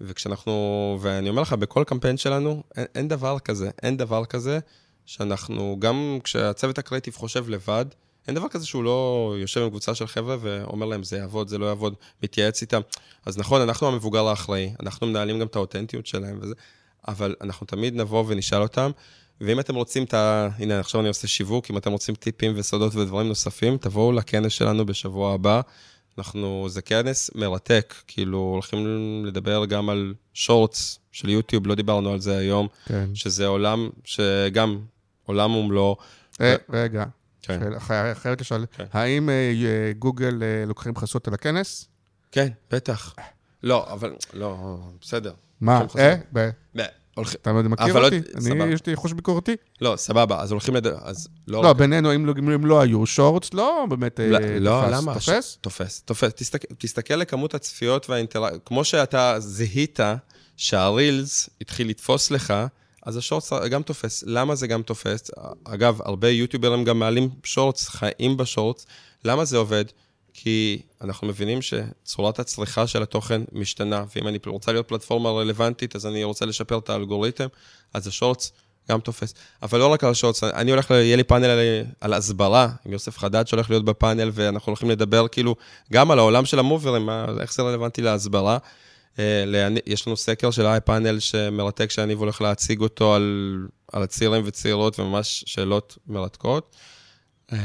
וכשאנחנו, ואני אומר לך, בכל קמפיין שלנו, אין, אין דבר כזה, אין דבר כזה. שאנחנו, גם כשהצוות הקריאיטיב חושב לבד, אין דבר כזה שהוא לא יושב עם קבוצה של חבר'ה ואומר להם, זה יעבוד, זה לא יעבוד, מתייעץ איתם. אז נכון, אנחנו המבוגר האחראי, אנחנו מנהלים גם את האותנטיות שלהם וזה, אבל אנחנו תמיד נבוא ונשאל אותם, ואם אתם רוצים את ה... הנה, עכשיו אני עושה שיווק, אם אתם רוצים טיפים וסודות ודברים נוספים, תבואו לכנס שלנו בשבוע הבא. אנחנו, זה כנס מרתק, כאילו הולכים לדבר גם על שורטס של יוטיוב, לא דיברנו על זה היום, כן. שזה עולם שגם עולם ומלואו. אה, רגע, כן. חייבת לשאול, כן. האם אה, גוגל אה, לוקחים חסות על הכנס? כן, בטח. לא, אבל, לא, בסדר. מה? אה? ב... אתה מכיר אותי? אני, יש לי חוש ביקורתי. לא, סבבה, אז הולכים לד... אז לא... לא, בינינו, אם לא, לא היו שורטס, לא באמת לא, לא למה? תופס? תופס, תופס. תסתכל לכמות הצפיות והאינטראקציה, כמו שאתה זיהית שהרילס התחיל לתפוס לך, אז השורטס גם תופס. למה זה גם תופס? אגב, הרבה יוטיוברים גם מעלים שורטס, חיים בשורטס. למה זה עובד? כי אנחנו מבינים שצורת הצריכה של התוכן משתנה, ואם אני רוצה להיות פלטפורמה רלוונטית, אז אני רוצה לשפר את האלגוריתם, אז השורטס גם תופס. אבל לא רק על השורטס, אני הולך, יהיה לי פאנל על, על הסברה, עם יוסף חדד שהולך להיות בפאנל, ואנחנו הולכים לדבר כאילו גם על העולם של המוברים, איך זה רלוונטי להסברה. אה, יש לנו סקר של איי-פאנל שמרתק, שאני הולך להציג אותו על, על הצעירים וצעירות, וממש שאלות מרתקות. אה,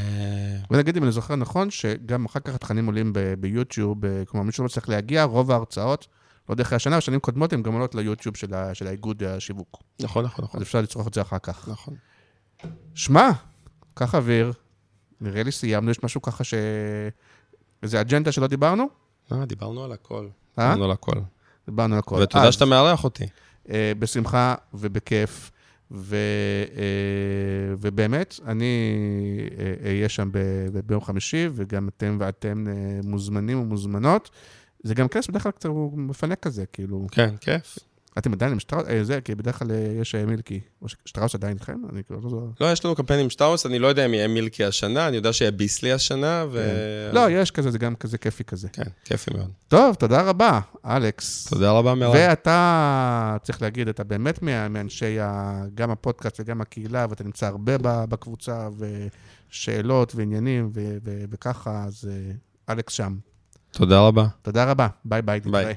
ונגיד, אם אני זוכר נכון, שגם אחר כך התכנים עולים ביוטיוב, כלומר, מישהו לא צריך להגיע, רוב ההרצאות, לא יודע אחרי השנה, שנים קודמות, הן גם עולות ליוטיוב של, של האיגוד השיווק. נכון, נכון, נכון. אז אפשר לצרוך את זה אחר כך. נכון. שמע, קח אוויר, נראה לי סיימנו, יש משהו ככה ש... איזה אג'נדה שלא דיברנו? אה, דיברנו על הכל. אה? דיברנו על הכל. דיברנו על הכל. ותודה אז, שאתה מארח אותי. אה, בשמחה ובכיף. ו, אה, ובאמת, אני אהיה שם ב, ביום חמישי, וגם אתם ואתם מוזמנים ומוזמנות. זה גם כיף, בדרך כלל קצת מפנק כזה, כאילו. כן, כיף. אתם עדיין עם שטראוס, אה, זה, כי בדרך כלל אה, יש אה, מילקי. או שטראוס עדיין איתכם? אני כאילו לא... לא, יש לנו קמפיין עם שטראוס, אני לא יודע אם יהיה מילקי השנה, אני יודע שיהיה ביסלי השנה, ו... כן. לא, יש כזה, זה גם כזה כיפי כזה. כן, כיפי מאוד. טוב, תודה רבה, אלכס. תודה רבה מאוד. ואתה, צריך להגיד, אתה באמת מאנשי גם הפודקאסט וגם הקהילה, ואתה נמצא הרבה בקבוצה, ושאלות ועניינים וככה, אז אלכס שם. תודה רבה. תודה רבה, ביי ביי. ביי.